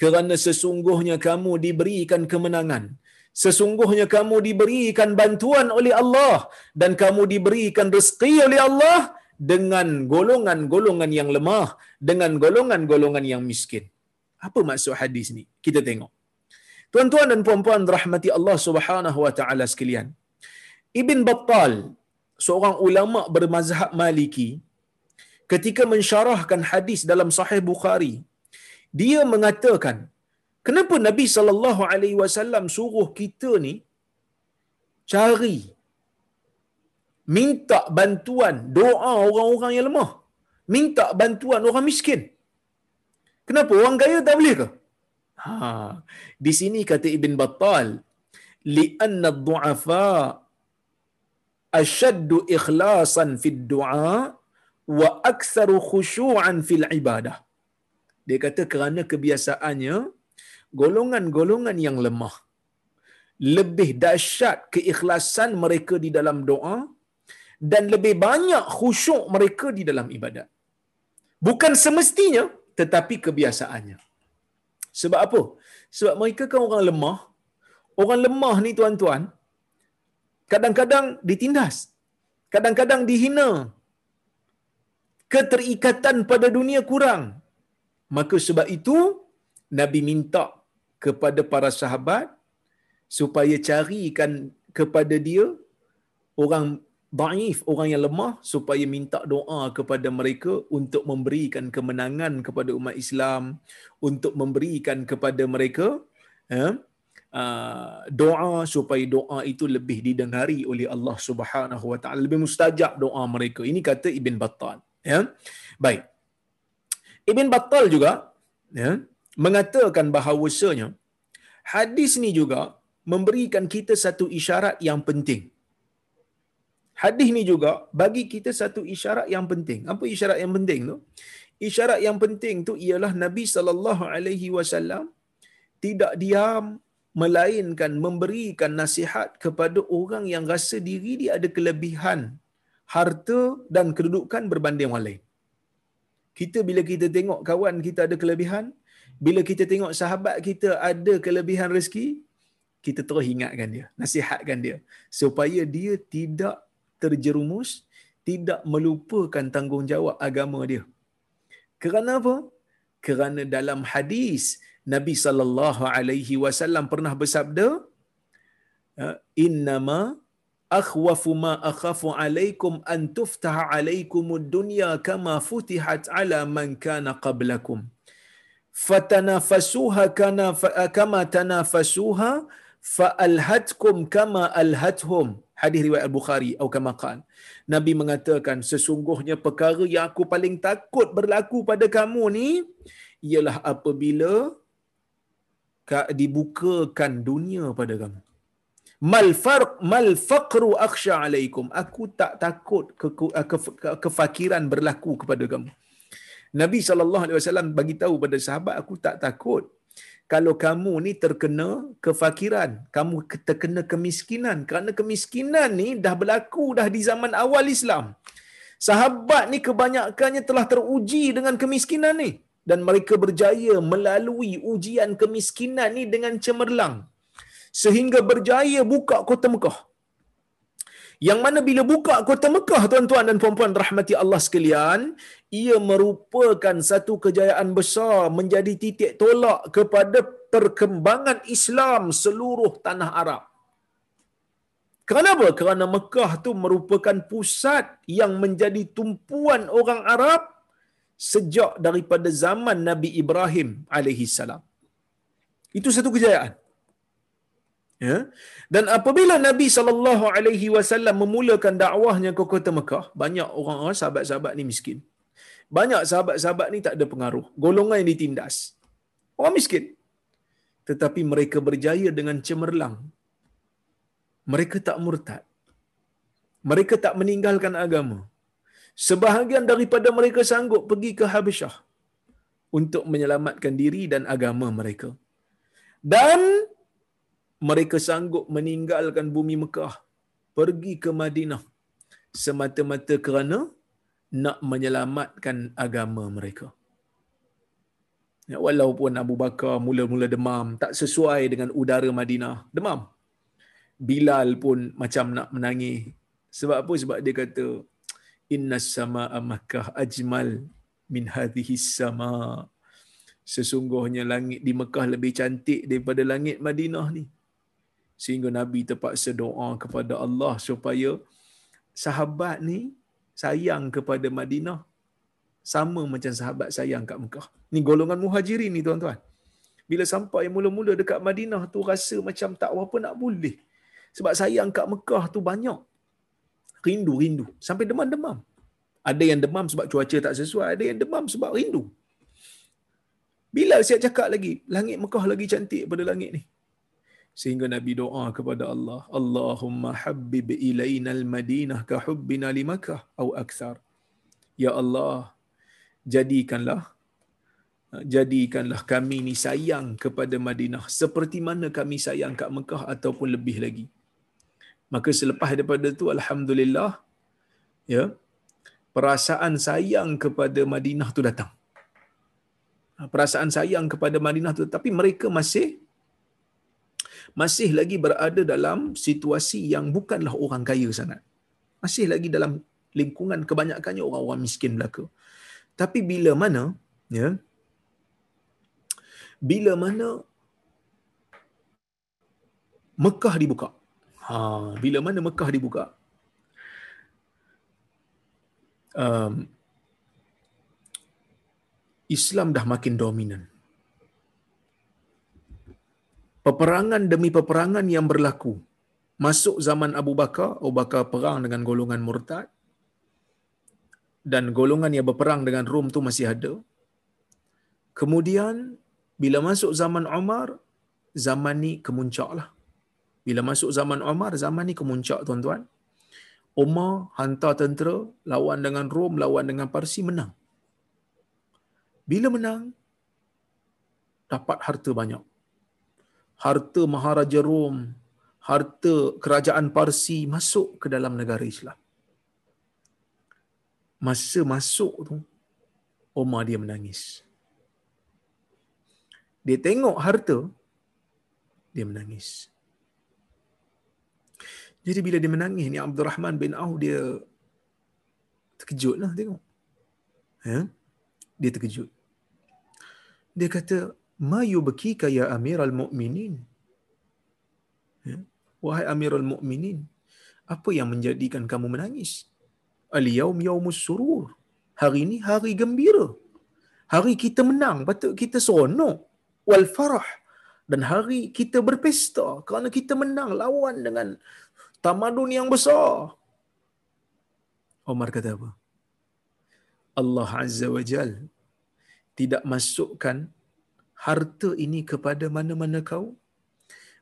kerana sesungguhnya kamu diberikan kemenangan sesungguhnya kamu diberikan bantuan oleh Allah dan kamu diberikan rezeki oleh Allah dengan golongan-golongan yang lemah dengan golongan-golongan yang miskin apa maksud hadis ni? Kita tengok. Tuan-tuan dan puan-puan rahmati Allah Subhanahu wa taala sekalian. Ibn Battal, seorang ulama bermazhab Maliki, ketika mensyarahkan hadis dalam Sahih Bukhari, dia mengatakan, kenapa Nabi sallallahu alaihi wasallam suruh kita ni cari minta bantuan doa orang-orang yang lemah, minta bantuan orang miskin. Kenapa orang kaya tak boleh ke? Ha, di sini kata Ibn Battal, du'afa ashaddu ikhlasan fi du'a wa aktsaru khusyu'an fil ibadah. Dia kata kerana kebiasaannya golongan-golongan yang lemah lebih dahsyat keikhlasan mereka di dalam doa dan lebih banyak khusyuk mereka di dalam ibadat. Bukan semestinya tetapi kebiasaannya. Sebab apa? Sebab mereka kan orang lemah. Orang lemah ni tuan-tuan, kadang-kadang ditindas. Kadang-kadang dihina. Keterikatan pada dunia kurang. Maka sebab itu, Nabi minta kepada para sahabat supaya carikan kepada dia orang daif, orang yang lemah supaya minta doa kepada mereka untuk memberikan kemenangan kepada umat Islam, untuk memberikan kepada mereka uh, doa supaya doa itu lebih didengari oleh Allah Subhanahu Wa Taala, lebih mustajab doa mereka. Ini kata Ibn Battal. Ya, baik. Ibn Battal juga ya, mengatakan bahawasanya hadis ni juga memberikan kita satu isyarat yang penting hadis ni juga bagi kita satu isyarat yang penting. Apa isyarat yang penting tu? Isyarat yang penting tu ialah Nabi sallallahu alaihi wasallam tidak diam melainkan memberikan nasihat kepada orang yang rasa diri dia ada kelebihan harta dan kedudukan berbanding orang lain. Kita bila kita tengok kawan kita ada kelebihan, bila kita tengok sahabat kita ada kelebihan rezeki, kita terus ingatkan dia, nasihatkan dia supaya dia tidak terjerumus tidak melupakan tanggungjawab agama dia. Kerana apa? Kerana dalam hadis Nabi sallallahu alaihi wasallam pernah bersabda, ha, "Innama akhwafu ma akhafu alaikum an tuftaha alaikumud dunya kama futihat ala man kana qablakum." Fatanafasuha kana kama tanafasuha fa alhatkum kama alhathum hadis riwayat al-Bukhari atau kama Nabi mengatakan sesungguhnya perkara yang aku paling takut berlaku pada kamu ni ialah apabila dibukakan dunia pada kamu. Mal farq mal faqru akhsha alaikum. Aku tak takut ke, ke, ke, ke, kefakiran berlaku kepada kamu. Nabi sallallahu alaihi wasallam bagi tahu pada sahabat aku tak takut kalau kamu ni terkena kefakiran kamu terkena kemiskinan kerana kemiskinan ni dah berlaku dah di zaman awal Islam sahabat ni kebanyakannya telah teruji dengan kemiskinan ni dan mereka berjaya melalui ujian kemiskinan ni dengan cemerlang sehingga berjaya buka kota Mekah. Yang mana bila buka kota Mekah tuan-tuan dan puan-puan rahmati Allah sekalian, ia merupakan satu kejayaan besar menjadi titik tolak kepada perkembangan Islam seluruh tanah Arab. Kenapa? Kerana Mekah tu merupakan pusat yang menjadi tumpuan orang Arab sejak daripada zaman Nabi Ibrahim alaihi salam. Itu satu kejayaan. Ya. Dan apabila Nabi sallallahu alaihi wasallam memulakan dakwahnya ke kota Mekah, banyak orang-orang sahabat-sahabat ni miskin. Banyak sahabat-sahabat ni tak ada pengaruh. Golongan yang ditindas. Orang miskin. Tetapi mereka berjaya dengan cemerlang. Mereka tak murtad. Mereka tak meninggalkan agama. Sebahagian daripada mereka sanggup pergi ke Habasyah untuk menyelamatkan diri dan agama mereka. Dan mereka sanggup meninggalkan bumi Mekah pergi ke Madinah semata-mata kerana nak menyelamatkan agama mereka. Ya, walaupun Abu Bakar mula-mula demam, tak sesuai dengan udara Madinah, demam. Bilal pun macam nak menangis. Sebab apa? Sebab dia kata, Inna sama Makkah ajmal min hadhihi sama. Sesungguhnya langit di Mekah lebih cantik daripada langit Madinah ni sehingga Nabi terpaksa doa kepada Allah supaya sahabat ni sayang kepada Madinah sama macam sahabat sayang kat Mekah. Ni golongan muhajirin ni tuan-tuan. Bila sampai mula-mula dekat Madinah tu rasa macam tak apa nak boleh. Sebab sayang kat Mekah tu banyak. Rindu-rindu. Sampai demam-demam. Ada yang demam sebab cuaca tak sesuai. Ada yang demam sebab rindu. Bila siap cakap lagi, langit Mekah lagi cantik pada langit ni sehingga Nabi doa kepada Allah Allahumma habbib ilaina al-madinah ka hubbina li Makkah atau aksar. Ya Allah jadikanlah jadikanlah kami ni sayang kepada Madinah seperti mana kami sayang kat Mekah ataupun lebih lagi. Maka selepas daripada tu alhamdulillah ya perasaan sayang kepada Madinah tu datang. Perasaan sayang kepada Madinah tu tapi mereka masih masih lagi berada dalam situasi yang bukanlah orang kaya sangat. Masih lagi dalam lingkungan kebanyakannya orang-orang miskin belaka. Tapi bila mana ya bila mana Mekah dibuka. Ha, bila mana Mekah dibuka? Um, Islam dah makin dominan peperangan demi peperangan yang berlaku. Masuk zaman Abu Bakar, Abu Bakar perang dengan golongan murtad. Dan golongan yang berperang dengan Rom tu masih ada. Kemudian, bila masuk zaman Umar, zaman ni kemuncak lah. Bila masuk zaman Umar, zaman ni kemuncak tuan-tuan. Umar hantar tentera, lawan dengan Rom, lawan dengan Parsi, menang. Bila menang, dapat harta banyak harta Maharaja Rom, harta kerajaan Parsi masuk ke dalam negara Islam. Masa masuk tu, Omar dia menangis. Dia tengok harta, dia menangis. Jadi bila dia menangis ni Abdul Rahman bin Auf dia terkejut lah tengok. Ya? Dia terkejut. Dia kata, ma yubkika ya amiral mu'minin. Ya. Wahai amiral mu'minin apa yang menjadikan kamu menangis? Al yaum yaumus surur. Hari ini hari gembira. Hari kita menang patut kita seronok. Wal farah. Dan hari kita berpesta kerana kita menang lawan dengan tamadun yang besar. Omar kata apa? Allah Azza wa Jal tidak masukkan harta ini kepada mana-mana kau?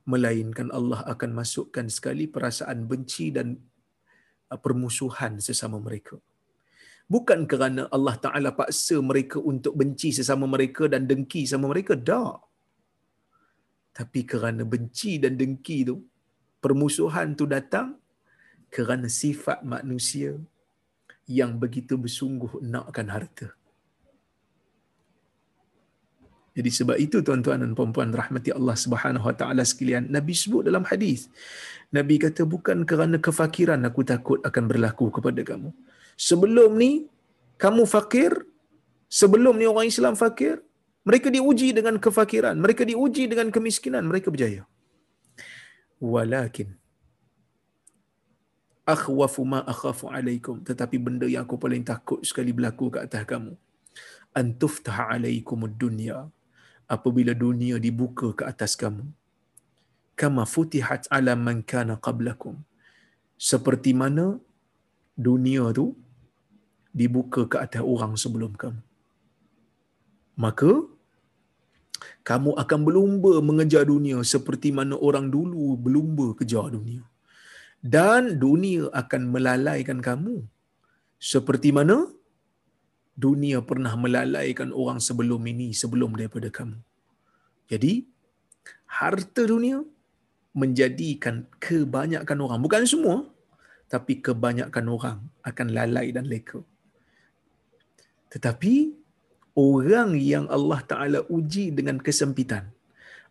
Melainkan Allah akan masukkan sekali perasaan benci dan uh, permusuhan sesama mereka. Bukan kerana Allah Taala paksa mereka untuk benci sesama mereka dan dengki sama mereka dak. Tapi kerana benci dan dengki tu permusuhan tu datang kerana sifat manusia yang begitu bersungguh nakkan harta. Jadi sebab itu tuan-tuan dan puan-puan rahmati Allah Subhanahu Wa Taala sekalian, Nabi sebut dalam hadis. Nabi kata bukan kerana kefakiran aku takut akan berlaku kepada kamu. Sebelum ni kamu fakir, sebelum ni orang Islam fakir, mereka diuji dengan kefakiran, mereka diuji dengan kemiskinan, mereka berjaya. Walakin akhwafu ma akhafu alaikum tetapi benda yang aku paling takut sekali berlaku ke atas kamu antuftah alaikum dunya apabila dunia dibuka ke atas kamu. Kama futihat ala man kana qablakum. Seperti mana dunia tu dibuka ke atas orang sebelum kamu. Maka kamu akan berlumba mengejar dunia seperti mana orang dulu berlumba kejar dunia. Dan dunia akan melalaikan kamu seperti mana dunia pernah melalaikan orang sebelum ini sebelum daripada kamu. Jadi harta dunia menjadikan kebanyakan orang bukan semua tapi kebanyakan orang akan lalai dan leka. Tetapi orang yang Allah Taala uji dengan kesempitan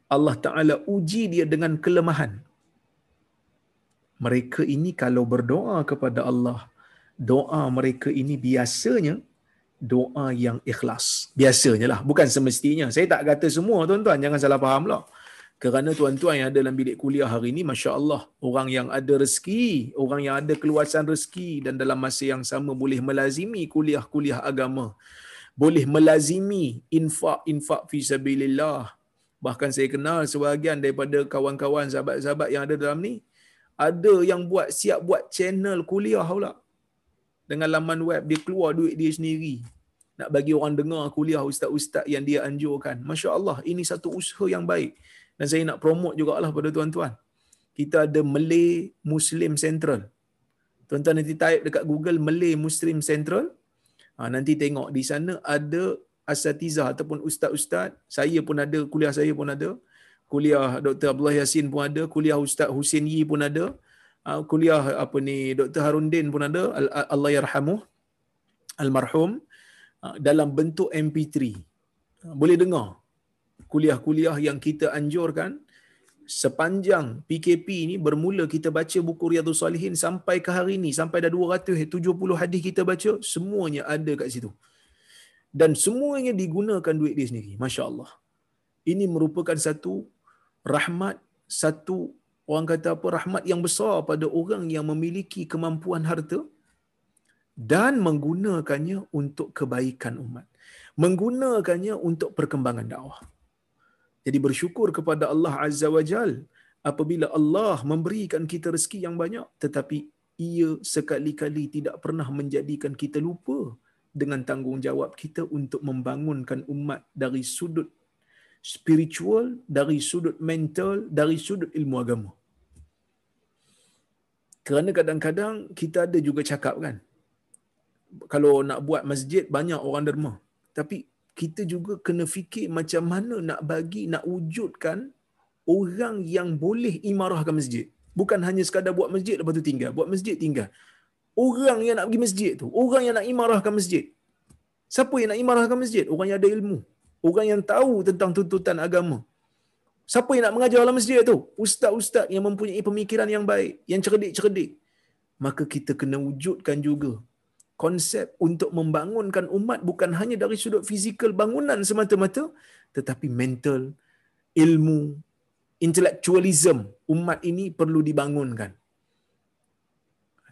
Allah Taala uji dia dengan kelemahan mereka ini kalau berdoa kepada Allah, doa mereka ini biasanya doa yang ikhlas. Biasanya lah, bukan semestinya. Saya tak kata semua tuan-tuan, jangan salah faham lah. Kerana tuan-tuan yang ada dalam bilik kuliah hari ini, Masya Allah, orang yang ada rezeki, orang yang ada keluasan rezeki dan dalam masa yang sama boleh melazimi kuliah-kuliah agama. Boleh melazimi infak-infak fisabilillah. Bahkan saya kenal sebahagian daripada kawan-kawan sahabat-sahabat yang ada dalam ni, ada yang buat siap buat channel kuliah pula dengan laman web dia keluar duit dia sendiri. Nak bagi orang dengar kuliah ustaz-ustaz yang dia anjurkan. masya-Allah ini satu usaha yang baik. Dan saya nak promote jugalah pada tuan-tuan. Kita ada Malay Muslim Central. Tuan-tuan nanti type dekat Google Malay Muslim Central. Ha, nanti tengok di sana ada asatizah ataupun ustaz-ustaz. Saya pun ada kuliah saya pun ada. Kuliah Dr. Abdullah Yasin pun ada, kuliah Ustaz Husin Yi pun ada, ah, kuliah apa ni Dr. Harundin pun ada, Allah yarhamuh, almarhum ah, dalam bentuk MP3. Ah, boleh dengar kuliah-kuliah yang kita anjurkan sepanjang PKP ni bermula kita baca buku Riyadhus Salihin sampai ke hari ni sampai dah 270 hadis kita baca semuanya ada kat situ dan semuanya digunakan duit dia sendiri masya-Allah ini merupakan satu rahmat satu orang kata apa? Rahmat yang besar pada orang yang memiliki kemampuan harta dan menggunakannya untuk kebaikan umat. Menggunakannya untuk perkembangan dakwah. Jadi bersyukur kepada Allah Azza wa Jal apabila Allah memberikan kita rezeki yang banyak tetapi ia sekali-kali tidak pernah menjadikan kita lupa dengan tanggungjawab kita untuk membangunkan umat dari sudut spiritual, dari sudut mental, dari sudut ilmu agama. Kerana kadang-kadang kita ada juga cakap kan, kalau nak buat masjid banyak orang derma. Tapi kita juga kena fikir macam mana nak bagi, nak wujudkan orang yang boleh imarahkan masjid. Bukan hanya sekadar buat masjid lepas tu tinggal. Buat masjid tinggal. Orang yang nak pergi masjid tu, orang yang nak imarahkan masjid. Siapa yang nak imarahkan masjid? Orang yang ada ilmu orang yang tahu tentang tuntutan agama. Siapa yang nak mengajar dalam masjid tu? Ustaz-ustaz yang mempunyai pemikiran yang baik, yang cerdik-cerdik. Maka kita kena wujudkan juga konsep untuk membangunkan umat bukan hanya dari sudut fizikal bangunan semata-mata, tetapi mental, ilmu, intellectualism umat ini perlu dibangunkan.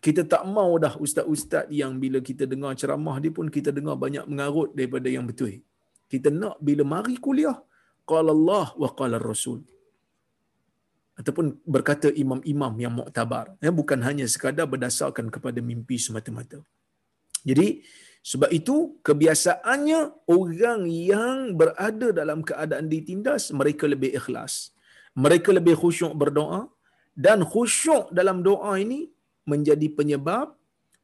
Kita tak mau dah ustaz-ustaz yang bila kita dengar ceramah dia pun kita dengar banyak mengarut daripada yang betul kita nak bila mari kuliah qala Allah wa qala Rasul. Ataupun berkata imam-imam yang muktabar ya bukan hanya sekadar berdasarkan kepada mimpi semata-mata. Jadi sebab itu kebiasaannya orang yang berada dalam keadaan ditindas mereka lebih ikhlas. Mereka lebih khusyuk berdoa. Dan khusyuk dalam doa ini menjadi penyebab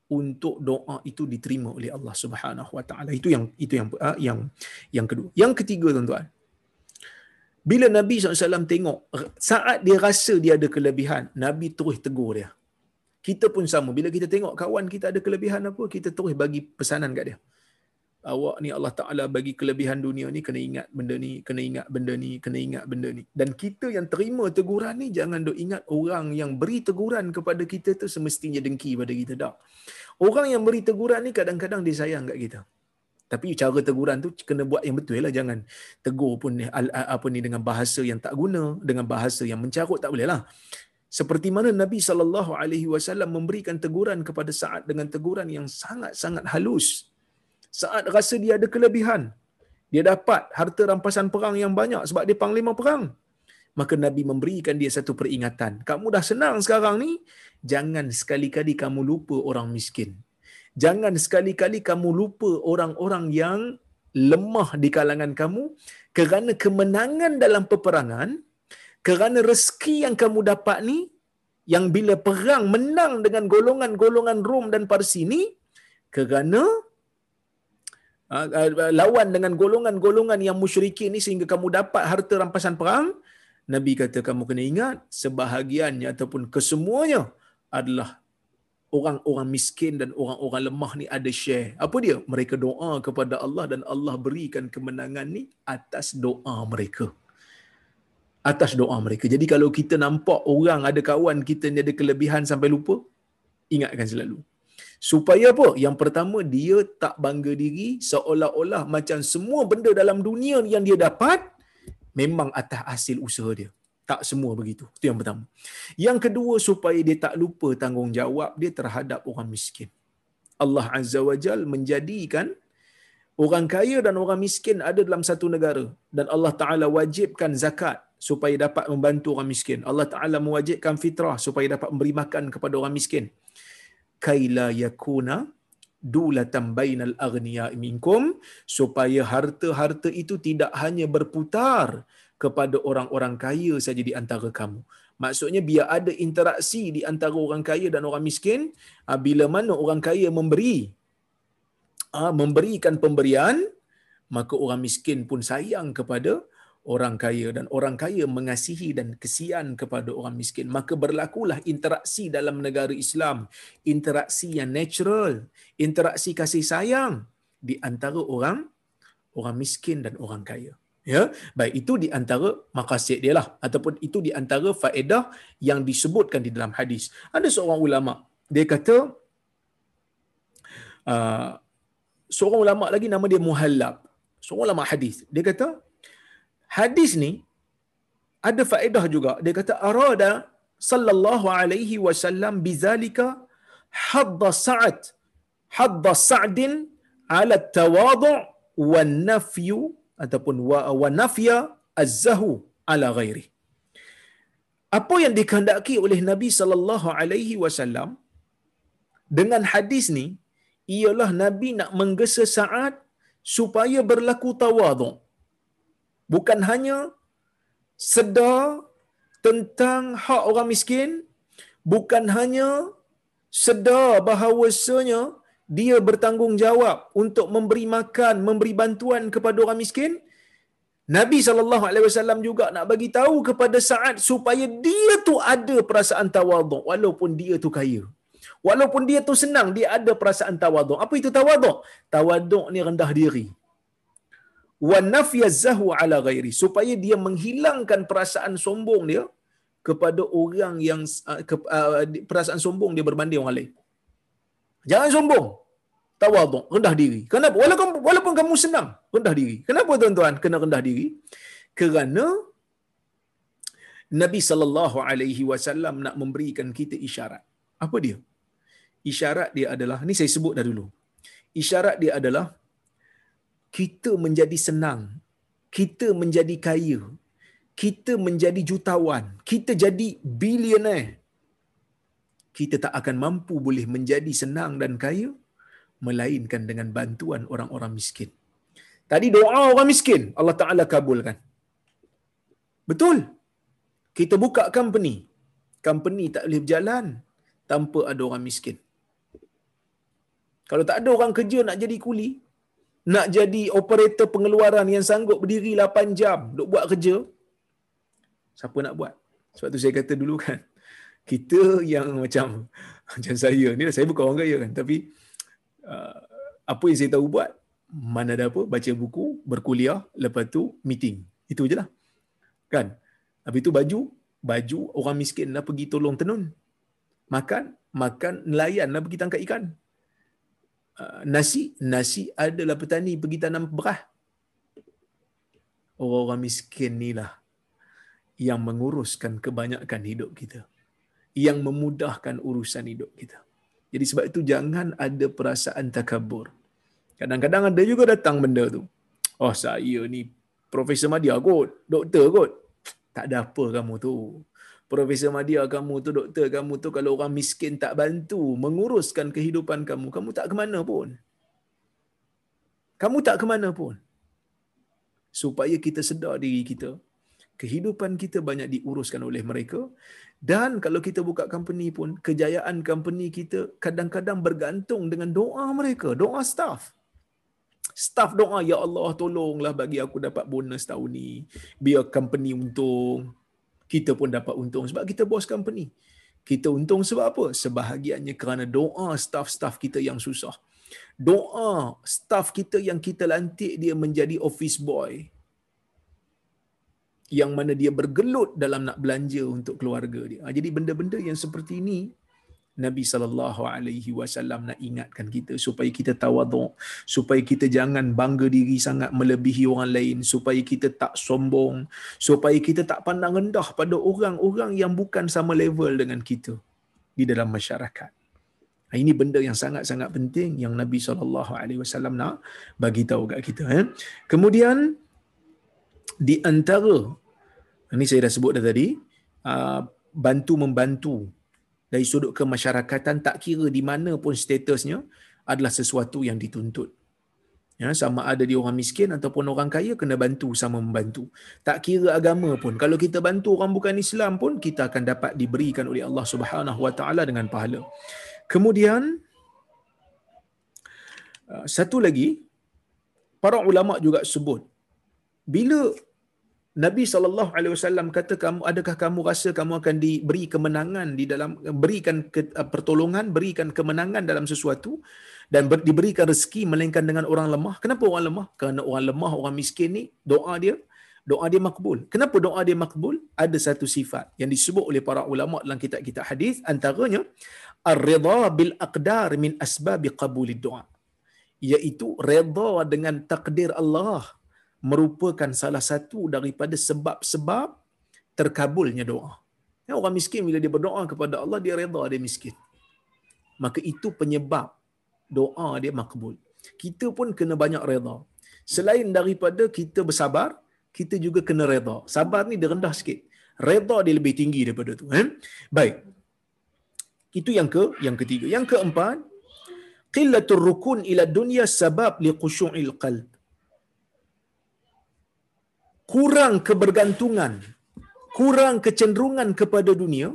untuk doa itu diterima oleh Allah Subhanahu Wa Taala. Itu yang itu yang uh, yang yang kedua. Yang ketiga tuan-tuan. Bila Nabi SAW tengok saat dia rasa dia ada kelebihan, Nabi terus tegur dia. Kita pun sama. Bila kita tengok kawan kita ada kelebihan apa, kita terus bagi pesanan kat dia awak ni Allah Ta'ala bagi kelebihan dunia ni kena ingat benda ni, kena ingat benda ni, kena ingat benda ni. Dan kita yang terima teguran ni jangan duk ingat orang yang beri teguran kepada kita tu semestinya dengki pada kita. Tak. Orang yang beri teguran ni kadang-kadang dia sayang kat kita. Tapi cara teguran tu kena buat yang betul lah. Jangan tegur pun ni, apa ni dengan bahasa yang tak guna, dengan bahasa yang mencarut tak boleh lah. Seperti mana Nabi saw memberikan teguran kepada Sa'ad dengan teguran yang sangat-sangat halus saat rasa dia ada kelebihan dia dapat harta rampasan perang yang banyak sebab dia panglima perang. Maka nabi memberikan dia satu peringatan. Kamu dah senang sekarang ni jangan sekali-kali kamu lupa orang miskin. Jangan sekali-kali kamu lupa orang-orang yang lemah di kalangan kamu kerana kemenangan dalam peperangan kerana rezeki yang kamu dapat ni yang bila perang menang dengan golongan-golongan Rom dan Parsi ni kerana lawan dengan golongan-golongan yang musyrikin ni sehingga kamu dapat harta rampasan perang Nabi kata kamu kena ingat sebahagiannya ataupun kesemuanya adalah orang-orang miskin dan orang-orang lemah ni ada share. Apa dia? Mereka doa kepada Allah dan Allah berikan kemenangan ni atas doa mereka. Atas doa mereka. Jadi kalau kita nampak orang ada kawan kita ni ada kelebihan sampai lupa, ingatkan selalu. Supaya apa? Yang pertama, dia tak bangga diri seolah-olah macam semua benda dalam dunia yang dia dapat memang atas hasil usaha dia. Tak semua begitu. Itu yang pertama. Yang kedua, supaya dia tak lupa tanggungjawab dia terhadap orang miskin. Allah Azza wa Jal menjadikan orang kaya dan orang miskin ada dalam satu negara. Dan Allah Ta'ala wajibkan zakat supaya dapat membantu orang miskin. Allah Ta'ala mewajibkan fitrah supaya dapat memberi makan kepada orang miskin kaila yakuna dulatan bainal aghniya minkum supaya harta-harta itu tidak hanya berputar kepada orang-orang kaya saja di antara kamu. Maksudnya biar ada interaksi di antara orang kaya dan orang miskin, ah, bila mana orang kaya memberi ah, memberikan pemberian, maka orang miskin pun sayang kepada orang kaya dan orang kaya mengasihi dan kesian kepada orang miskin. Maka berlakulah interaksi dalam negara Islam. Interaksi yang natural interaksi kasih sayang di antara orang orang miskin dan orang kaya. Ya baik itu di antara maqasid dia lah. Ataupun itu di antara faedah yang disebutkan di dalam hadis. Ada seorang ulama dia kata uh, seorang ulama lagi nama dia Muhallab. Seorang ulama hadis. Dia kata hadis ni ada faedah juga. Dia kata arada sallallahu alaihi wasallam bizalika hadda Sa'ad hadda Sa'din ala tawadu' wa nafyu ataupun wa, wa nafya az-zahu ala ghairi. Apa yang dikehendaki oleh Nabi sallallahu alaihi wasallam dengan hadis ni ialah Nabi nak menggesa Sa'ad supaya berlaku tawaduk bukan hanya sedar tentang hak orang miskin, bukan hanya sedar bahawasanya dia bertanggungjawab untuk memberi makan, memberi bantuan kepada orang miskin. Nabi SAW juga nak bagi tahu kepada Sa'ad supaya dia tu ada perasaan tawaduk walaupun dia tu kaya. Walaupun dia tu senang, dia ada perasaan tawaduk. Apa itu tawaduk? Tawaduk ni rendah diri wa nafyazahu ala ghairi supaya dia menghilangkan perasaan sombong dia kepada orang yang ke, uh, perasaan sombong dia berbanding orang lain. Jangan sombong. Tawaduk, rendah diri. Kenapa? Walaupun walaupun kamu senang, rendah diri. Kenapa tuan-tuan kena rendah diri? Kerana Nabi sallallahu alaihi wasallam nak memberikan kita isyarat. Apa dia? Isyarat dia adalah ni saya sebut dah dulu. Isyarat dia adalah kita menjadi senang, kita menjadi kaya, kita menjadi jutawan, kita jadi billionaire, kita tak akan mampu boleh menjadi senang dan kaya melainkan dengan bantuan orang-orang miskin. Tadi doa orang miskin Allah Taala kabulkan. Betul. kita buka company. Company tak boleh berjalan tanpa ada orang miskin. Kalau tak ada orang kerja nak jadi kuli, nak jadi operator pengeluaran yang sanggup berdiri 8 jam duk buat kerja, siapa nak buat? Sebab tu saya kata dulu kan, kita yang macam macam saya ni saya bukan orang kaya kan tapi uh, apa yang saya tahu buat mana ada apa baca buku berkuliah lepas tu meeting. Itu je lah. Kan? Habis tu baju baju orang miskin dah pergi tolong tenun. Makan makan nelayan lah pergi tangkap ikan nasi nasi adalah petani pergi tanam beras orang-orang miskin ni lah yang menguruskan kebanyakan hidup kita yang memudahkan urusan hidup kita. Jadi sebab itu jangan ada perasaan takabur. Kadang-kadang ada juga datang benda tu. Oh saya ni Profesor Madia kot, doktor kot. Tak ada apa kamu tu. Profesor Madia kamu tu, doktor kamu tu kalau orang miskin tak bantu menguruskan kehidupan kamu, kamu tak ke mana pun. Kamu tak ke mana pun. Supaya kita sedar diri kita, kehidupan kita banyak diuruskan oleh mereka dan kalau kita buka company pun kejayaan company kita kadang-kadang bergantung dengan doa mereka doa staff staff doa ya Allah tolonglah bagi aku dapat bonus tahun ni biar company untung kita pun dapat untung. Sebab kita bos company. Kita untung sebab apa? Sebahagiannya kerana doa staff-staff kita yang susah. Doa staff kita yang kita lantik dia menjadi office boy. Yang mana dia bergelut dalam nak belanja untuk keluarga dia. Ha, jadi benda-benda yang seperti ini Nabi sallallahu alaihi wasallam nak ingatkan kita supaya kita tawaduk, supaya kita jangan bangga diri sangat melebihi orang lain, supaya kita tak sombong, supaya kita tak pandang rendah pada orang-orang yang bukan sama level dengan kita di dalam masyarakat. Ha, ini benda yang sangat-sangat penting yang Nabi sallallahu alaihi wasallam nak bagi tahu kat kita eh. Kemudian di antara ini saya dah sebut dah tadi uh, bantu membantu dari sudut kemasyarakatan tak kira di mana pun statusnya adalah sesuatu yang dituntut. Ya sama ada dia orang miskin ataupun orang kaya kena bantu sama membantu. Tak kira agama pun. Kalau kita bantu orang bukan Islam pun kita akan dapat diberikan oleh Allah Subhanahu Wa Taala dengan pahala. Kemudian uh, satu lagi para ulama juga sebut bila Nabi sallallahu alaihi wasallam kata kamu adakah kamu rasa kamu akan diberi kemenangan di dalam berikan ke, uh, pertolongan berikan kemenangan dalam sesuatu dan ber, diberikan rezeki melainkan dengan orang lemah? Kenapa orang lemah? Kerana orang lemah orang miskin ni doa dia doa dia makbul. Kenapa doa dia makbul? Ada satu sifat yang disebut oleh para ulama dalam kitab-kitab hadis antaranya ar-ridha bil aqdar min asbab qabulid doa iaitu redha dengan takdir Allah merupakan salah satu daripada sebab-sebab terkabulnya doa. Ya, orang miskin bila dia berdoa kepada Allah, dia reda dia miskin. Maka itu penyebab doa dia makbul. Kita pun kena banyak reda. Selain daripada kita bersabar, kita juga kena reda. Sabar ni dia rendah sikit. Reda dia lebih tinggi daripada tu. Eh? Baik. Itu yang ke yang ketiga. Yang keempat, qillatur rukun ila dunya sebab li khushu'il qalb kurang kebergantungan, kurang kecenderungan kepada dunia,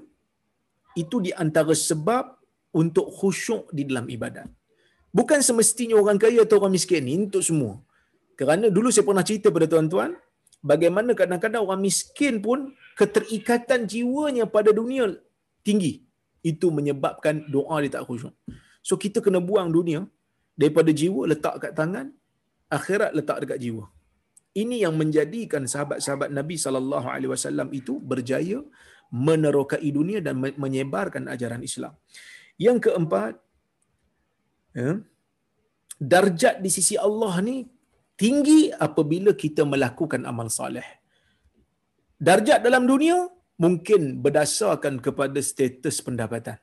itu di antara sebab untuk khusyuk di dalam ibadat. Bukan semestinya orang kaya atau orang miskin ini untuk semua. Kerana dulu saya pernah cerita pada tuan-tuan, bagaimana kadang-kadang orang miskin pun keterikatan jiwanya pada dunia tinggi. Itu menyebabkan doa dia tak khusyuk. So kita kena buang dunia daripada jiwa letak kat tangan, akhirat letak dekat jiwa. Ini yang menjadikan sahabat-sahabat Nabi sallallahu alaihi wasallam itu berjaya menerokai dunia dan menyebarkan ajaran Islam. Yang keempat, ya, darjat di sisi Allah ni tinggi apabila kita melakukan amal saleh. Darjat dalam dunia mungkin berdasarkan kepada status pendapatan.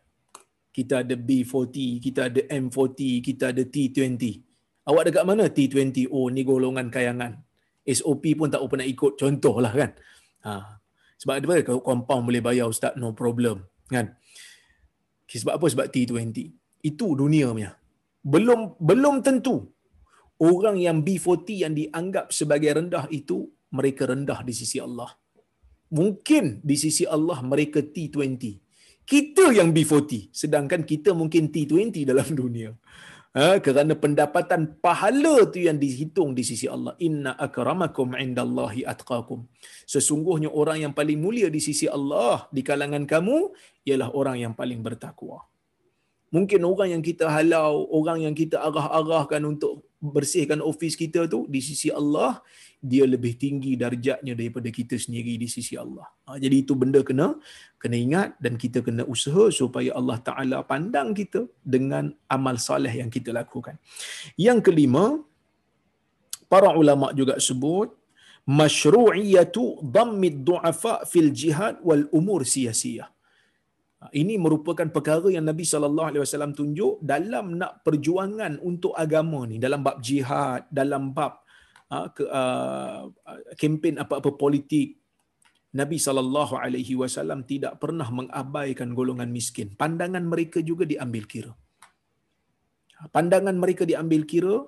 Kita ada B40, kita ada M40, kita ada T20. Awak dekat mana T20? Oh, ni golongan kayangan. SOP pun tak pernah ikut contoh lah kan. Ha. Sebab apa? Kalau compound boleh bayar ustaz, no problem. Kan? Okay, sebab apa? Sebab T20. Itu dunia punya. Belum belum tentu orang yang B40 yang dianggap sebagai rendah itu mereka rendah di sisi Allah. mungkin di sisi Allah mereka T20 kita yang B40 sedangkan kita mungkin T20 dalam (laughs) dunia ha, kerana pendapatan pahala tu yang dihitung di sisi Allah. Inna akramakum indallahi atqakum. Sesungguhnya orang yang paling mulia di sisi Allah di kalangan kamu ialah orang yang paling bertakwa. Mungkin orang yang kita halau orang yang kita arah-arahkan untuk bersihkan ofis kita tu di sisi Allah dia lebih tinggi darjatnya daripada kita sendiri di sisi Allah. Ha, jadi itu benda kena kena ingat dan kita kena usaha supaya Allah Taala pandang kita dengan amal soleh yang kita lakukan. Yang kelima, para ulama juga sebut masyru'iyatu dhammid du'afa fil jihad wal umur siyasiyah. Ini merupakan perkara yang Nabi sallallahu alaihi wasallam tunjuk dalam nak perjuangan untuk agama ni dalam bab jihad, dalam bab uh, ke, uh, kempen apa-apa politik Nabi sallallahu alaihi wasallam tidak pernah mengabaikan golongan miskin. Pandangan mereka juga diambil kira. Pandangan mereka diambil kira,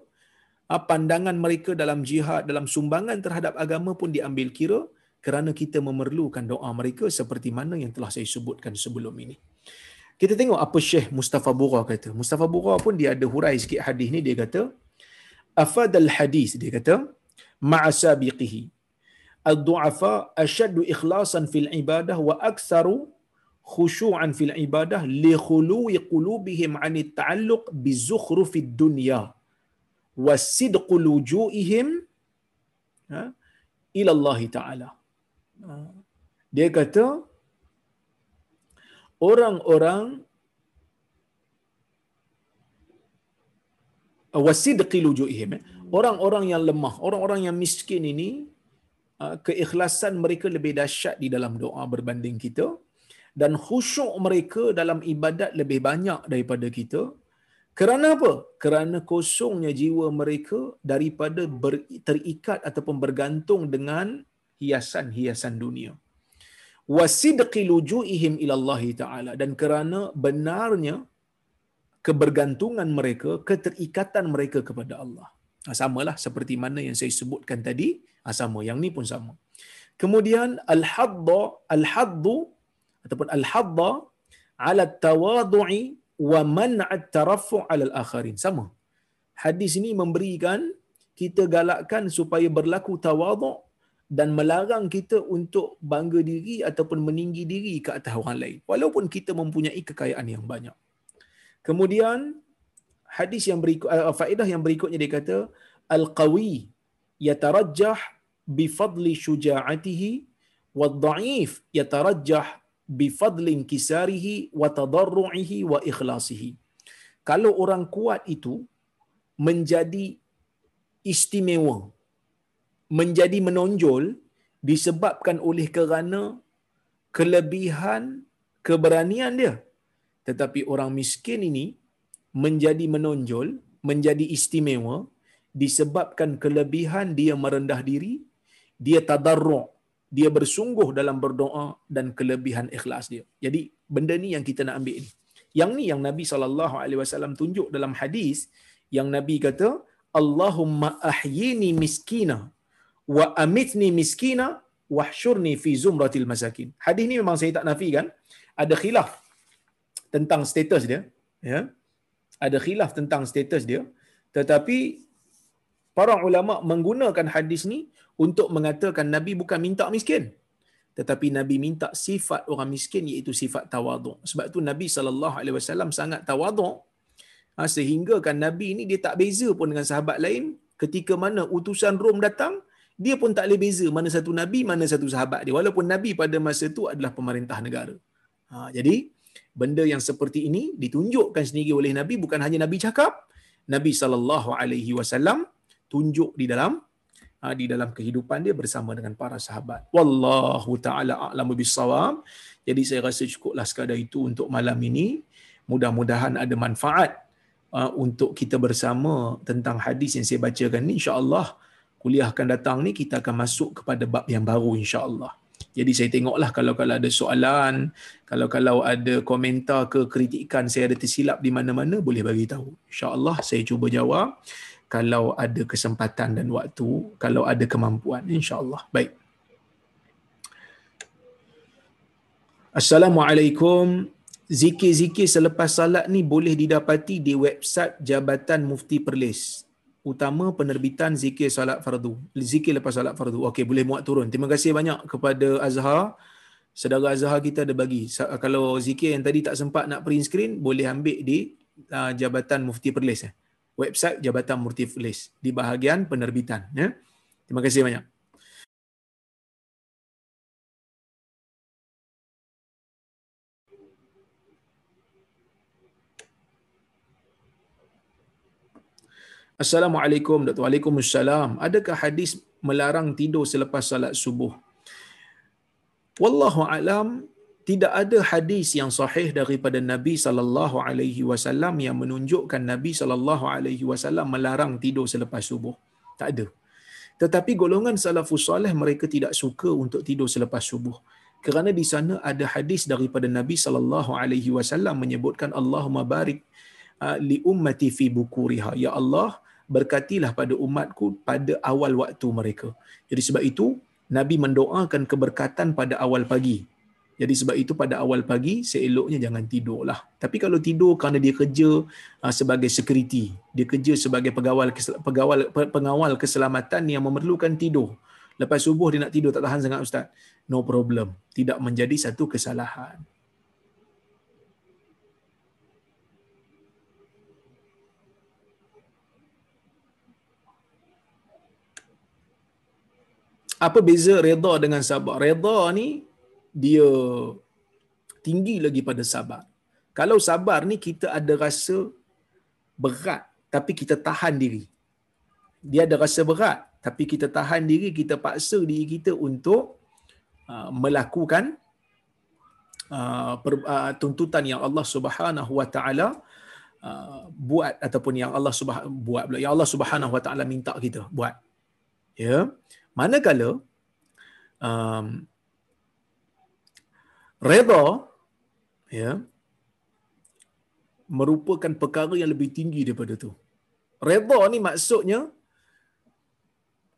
pandangan mereka dalam jihad, dalam sumbangan terhadap agama pun diambil kira kerana kita memerlukan doa mereka seperti mana yang telah saya sebutkan sebelum ini. Kita tengok apa Syekh Mustafa Bura kata. Mustafa Bura pun dia ada hurai sikit hadis ni dia kata afadal hadis dia kata ma'a sabiqihi ad-du'afa ashaddu ikhlasan fil ibadah wa aktsaru khusyu'an fil ibadah li khuluwi qulubihim 'an at-ta'alluq bi zukhrufid dunya wa sidqu lujuihim ha, ila Allah taala. Dia kata orang-orang wasidqi lujuihim eh. orang-orang yang lemah orang-orang yang miskin ini ah, keikhlasan mereka lebih dahsyat di dalam doa berbanding kita. Dan khusyuk mereka dalam ibadat lebih banyak daripada kita. Kerana apa? Kerana kosongnya jiwa mereka daripada ber, terikat ataupun bergantung dengan hiasan-hiasan dunia wasidqi lujuihim ila Allah taala dan kerana benarnya kebergantungan mereka, keterikatan mereka kepada Allah. Ha, samalah seperti mana yang saya sebutkan tadi, ha, sama. Yang ni pun sama. Kemudian al-hadda al-haddu ataupun al-hadda ala tawadhu'i wa man'at tarafu' ala al-akharin. Sama. Hadis ini memberikan kita galakkan supaya berlaku tawadhu' dan melarang kita untuk bangga diri ataupun meninggi diri ke atas orang lain walaupun kita mempunyai kekayaan yang banyak. Kemudian hadis yang berikut uh, faedah yang berikutnya dia kata al-qawi yatarajjah bi fadli syuja'atihi wad-dha'if yatarajjah bi fadli inkisarihi wa tadarru'ihi wa ikhlasihi. Kalau orang kuat itu menjadi istimewa, menjadi menonjol disebabkan oleh kerana kelebihan keberanian dia tetapi orang miskin ini menjadi menonjol, menjadi istimewa disebabkan kelebihan dia merendah diri, dia tadarru', dia bersungguh dalam berdoa dan kelebihan ikhlas dia. Jadi benda ni yang kita nak ambil ni. Yang ni yang Nabi sallallahu alaihi wasallam tunjuk dalam hadis yang Nabi kata, "Allahumma ahyini miskina wa amitni miskina wahsyurni fi zumratil masakin." Hadis ni memang saya tak nafikan, ada khilaf tentang status dia ya. Ada khilaf tentang status dia. Tetapi para ulama menggunakan hadis ni untuk mengatakan nabi bukan minta miskin. Tetapi nabi minta sifat orang miskin iaitu sifat tawaduk sebab tu nabi wasallam sangat tawaduk ha, sehingga kan nabi ni dia tak beza pun dengan sahabat lain ketika mana utusan Rom datang dia pun tak boleh beza mana satu nabi mana satu sahabat dia. Walaupun nabi pada masa tu adalah pemerintah negara. Ha, jadi benda yang seperti ini ditunjukkan sendiri oleh Nabi bukan hanya Nabi cakap Nabi sallallahu alaihi wasallam tunjuk di dalam ha, di dalam kehidupan dia bersama dengan para sahabat. Wallahu taala a'lamu bissawab. Jadi saya rasa cukuplah sekadar itu untuk malam ini. Mudah-mudahan ada manfaat uh, untuk kita bersama tentang hadis yang saya bacakan ni. Insyaallah kuliah akan datang ni kita akan masuk kepada bab yang baru insyaallah jadi saya tengoklah kalau kalau ada soalan, kalau kalau ada komentar ke kritikan saya ada tersilap di mana-mana boleh bagi tahu. Insya-Allah saya cuba jawab kalau ada kesempatan dan waktu, kalau ada kemampuan insya-Allah. Baik. Assalamualaikum. Zikir-zikir selepas salat ni boleh didapati di website Jabatan Mufti Perlis. Utama penerbitan zikir salat fardu. Zikir lepas salat fardu. Okey, boleh muat turun. Terima kasih banyak kepada Azhar. Saudara Azhar kita ada bagi. Kalau zikir yang tadi tak sempat nak print screen, boleh ambil di uh, Jabatan Mufti Perlis. Eh. Website Jabatan Mufti Perlis. Di bahagian penerbitan. Ya. Terima kasih banyak. Assalamualaikum Dr. Waalaikumsalam. Adakah hadis melarang tidur selepas salat subuh? Wallahu alam tidak ada hadis yang sahih daripada Nabi sallallahu alaihi wasallam yang menunjukkan Nabi sallallahu alaihi wasallam melarang tidur selepas subuh. Tak ada. Tetapi golongan salafus soleh mereka tidak suka untuk tidur selepas subuh. Kerana di sana ada hadis daripada Nabi sallallahu alaihi wasallam menyebutkan Allahumma barik li ummati fi bukuriha. Ya Allah, berkatilah pada umatku pada awal waktu mereka. Jadi sebab itu Nabi mendoakan keberkatan pada awal pagi. Jadi sebab itu pada awal pagi seeloknya jangan tidurlah. Tapi kalau tidur kerana dia kerja uh, sebagai security, dia kerja sebagai pegawai pegawai pengawal keselamatan yang memerlukan tidur. Lepas subuh dia nak tidur tak tahan sangat ustaz. No problem. Tidak menjadi satu kesalahan. Apa beza redha dengan sabar? Redha ni dia tinggi lagi pada sabar. Kalau sabar ni kita ada rasa berat tapi kita tahan diri. Dia ada rasa berat tapi kita tahan diri, kita paksa diri kita untuk uh, melakukan uh, per, uh, tuntutan yang Allah Subhanahu Wa Taala uh, buat ataupun yang Allah Subhanahu buat pula yang Allah Subhanahu Wa Taala minta kita buat. Ya. Yeah. Manakala um, reda ya merupakan perkara yang lebih tinggi daripada tu. Reda ni maksudnya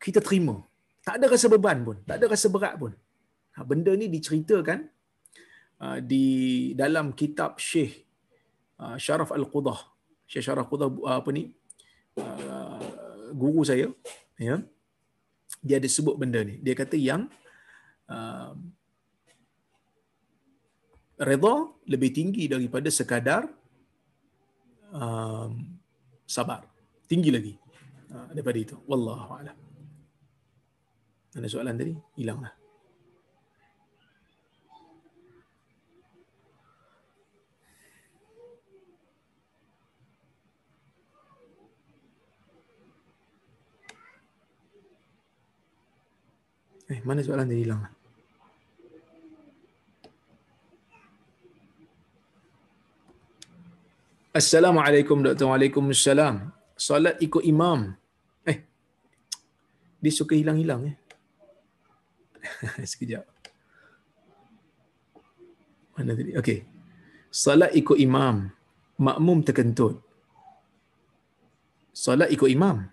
kita terima. Tak ada rasa beban pun, tak ada rasa berat pun. Ha, benda ni diceritakan uh, di dalam kitab Syekh uh, Syaraf Al-Qudah. Syekh Syaraf Al-Qudah uh, apa ni? Uh, guru saya, ya dia ada sebut benda ni. Dia kata yang uh, redha lebih tinggi daripada sekadar um, sabar. Tinggi lagi uh, daripada itu. Wallahu a'lam. Ada soalan tadi? Hilanglah. Eh, mana soalan dia hilang? Assalamualaikum Dr. Waalaikumsalam. Solat ikut imam. Eh, dia suka hilang-hilang eh. (laughs) Sekejap. Mana tadi? Okey. Solat ikut imam. Makmum terkentut. Solat ikut imam.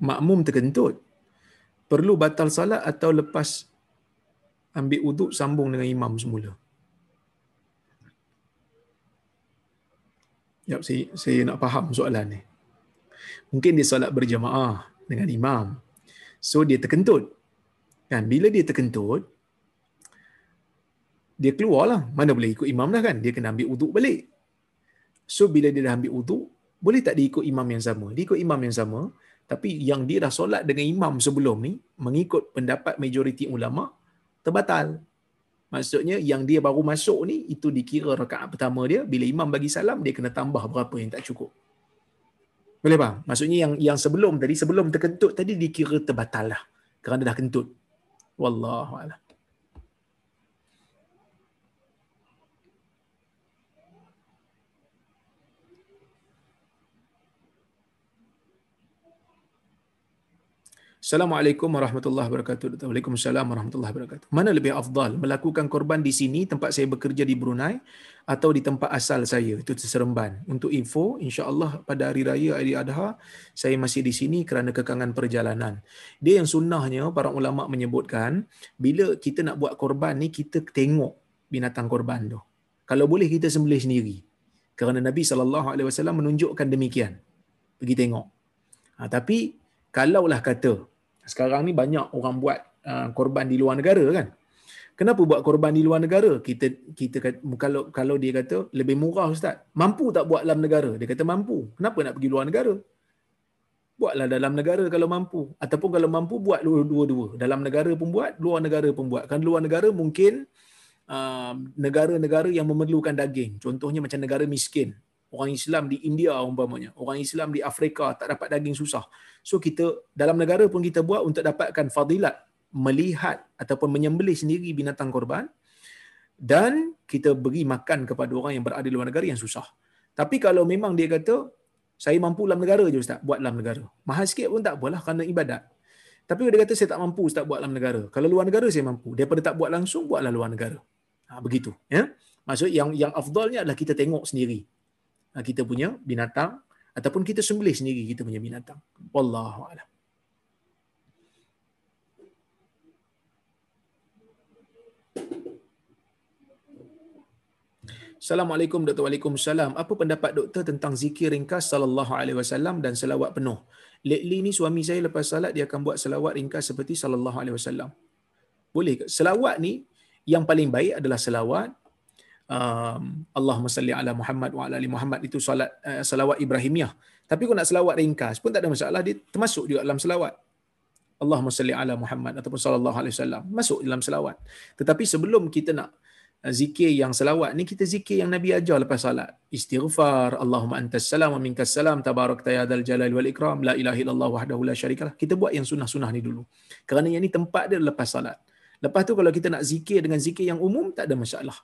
Makmum terkentut perlu batal salat atau lepas ambil uduk sambung dengan imam semula? Yap, saya, saya nak faham soalan ni. Mungkin dia salat berjamaah dengan imam. So dia terkentut. Kan? Bila dia terkentut, dia keluarlah. Mana boleh ikut imam dah kan? Dia kena ambil uduk balik. So bila dia dah ambil uduk, boleh tak dia ikut imam yang sama? Dia ikut imam yang sama, tapi yang dia dah solat dengan imam sebelum ni mengikut pendapat majoriti ulama terbatal. Maksudnya yang dia baru masuk ni itu dikira rakaat pertama dia bila imam bagi salam dia kena tambah berapa yang tak cukup. Boleh bang maksudnya yang yang sebelum tadi sebelum terkentut tadi dikira terbatal lah. Kerana dah kentut. Wallahu Assalamualaikum warahmatullahi wabarakatuh. Waalaikumsalam warahmatullahi wabarakatuh. Mana lebih afdal melakukan korban di sini tempat saya bekerja di Brunei atau di tempat asal saya itu Seremban. Untuk info, insya-Allah pada hari raya Aidil Adha saya masih di sini kerana kekangan perjalanan. Dia yang sunnahnya para ulama menyebutkan bila kita nak buat korban ni kita tengok binatang korban tu. Kalau boleh kita sembelih sendiri. Kerana Nabi wasallam menunjukkan demikian. Pergi tengok. Ha, tapi kalaulah kata sekarang ni banyak orang buat uh, korban di luar negara kan. Kenapa buat korban di luar negara? Kita kita kalau kalau dia kata lebih murah ustaz. Mampu tak buat dalam negara? Dia kata mampu. Kenapa nak pergi luar negara? Buatlah dalam negara kalau mampu. Ataupun kalau mampu buat dua-dua. Dalam negara pun buat, luar negara pun buat. Kan luar negara mungkin uh, negara-negara yang memerlukan daging. Contohnya macam negara miskin. Orang Islam di India umpamanya. Orang Islam di Afrika tak dapat daging susah. So kita dalam negara pun kita buat untuk dapatkan fadilat melihat ataupun menyembelih sendiri binatang korban dan kita beri makan kepada orang yang berada di luar negara yang susah. Tapi kalau memang dia kata saya mampu dalam negara je ustaz, buat dalam negara. Mahal sikit pun tak apalah kerana ibadat. Tapi dia kata saya tak mampu ustaz buat dalam negara. Kalau luar negara saya mampu. Daripada tak buat langsung buatlah luar negara. Ha, begitu, ya. Maksud yang yang afdalnya adalah kita tengok sendiri. Ha, kita punya binatang ataupun kita sembelih sendiri kita punya binatang. Wallahu a'lam. Assalamualaikum Dr. Waalaikumsalam. Apa pendapat doktor tentang zikir ringkas sallallahu alaihi wasallam dan selawat penuh? Lately ni suami saya lepas salat dia akan buat selawat ringkas seperti sallallahu alaihi wasallam. Boleh ke? Selawat ni yang paling baik adalah selawat um, Allahumma salli ala Muhammad wa ala ali Muhammad itu salat uh, selawat Ibrahimiyah. Tapi kalau nak selawat ringkas pun tak ada masalah dia termasuk juga dalam selawat. Allahumma salli ala Muhammad ataupun sallallahu alaihi wasallam masuk dalam selawat. Tetapi sebelum kita nak zikir yang selawat ni kita zikir yang Nabi ajar lepas salat. Istighfar, Allahumma antas salam wa minkas salam, tabarak tayadal jalal wal ikram, la ilaha illallah wahdahu la syarikalah. Kita buat yang sunnah-sunnah ni dulu. Kerana yang ni tempat dia lepas salat. Lepas tu kalau kita nak zikir dengan zikir yang umum, tak ada masalah.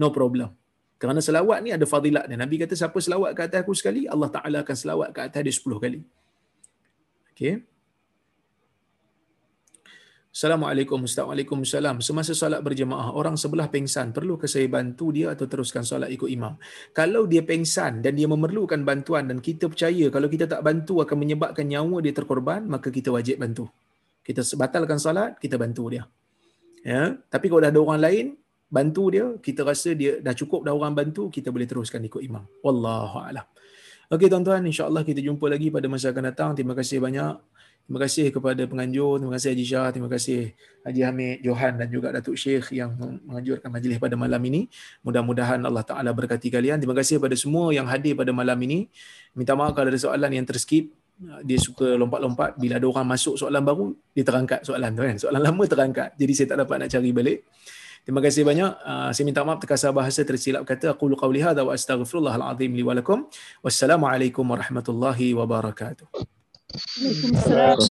No problem. Kerana selawat ni ada fadilat dia. Nabi kata siapa selawat ke atas aku sekali, Allah Ta'ala akan selawat ke atas dia 10 kali. Okay. Assalamualaikum Assalamualaikum Salam. Semasa solat berjemaah, orang sebelah pengsan. Perlu saya bantu dia atau teruskan solat ikut imam? Kalau dia pengsan dan dia memerlukan bantuan dan kita percaya kalau kita tak bantu akan menyebabkan nyawa dia terkorban, maka kita wajib bantu. Kita batalkan solat, kita bantu dia. Ya, tapi kalau dah ada orang lain bantu dia, kita rasa dia dah cukup dah orang bantu, kita boleh teruskan ikut imam. Wallahu a'lam. Okey tuan-tuan, insya-Allah kita jumpa lagi pada masa akan datang. Terima kasih banyak. Terima kasih kepada penganjur, terima kasih Haji Shah, terima kasih Haji Hamid, Johan dan juga Datuk Syekh yang menganjurkan majlis pada malam ini. Mudah-mudahan Allah Ta'ala berkati kalian. Terima kasih kepada semua yang hadir pada malam ini. Minta maaf kalau ada soalan yang terskip. Dia suka lompat-lompat. Bila ada orang masuk soalan baru, dia terangkat soalan tu kan. Soalan lama terangkat. Jadi saya tak dapat nak cari balik. Terima kasih banyak. Uh, saya minta maaf terkasar bahasa tersilap kata aku lu qauli hadza wa astaghfirullahal azim li wa lakum. Wassalamualaikum warahmatullahi wabarakatuh. Waalaikumsalam.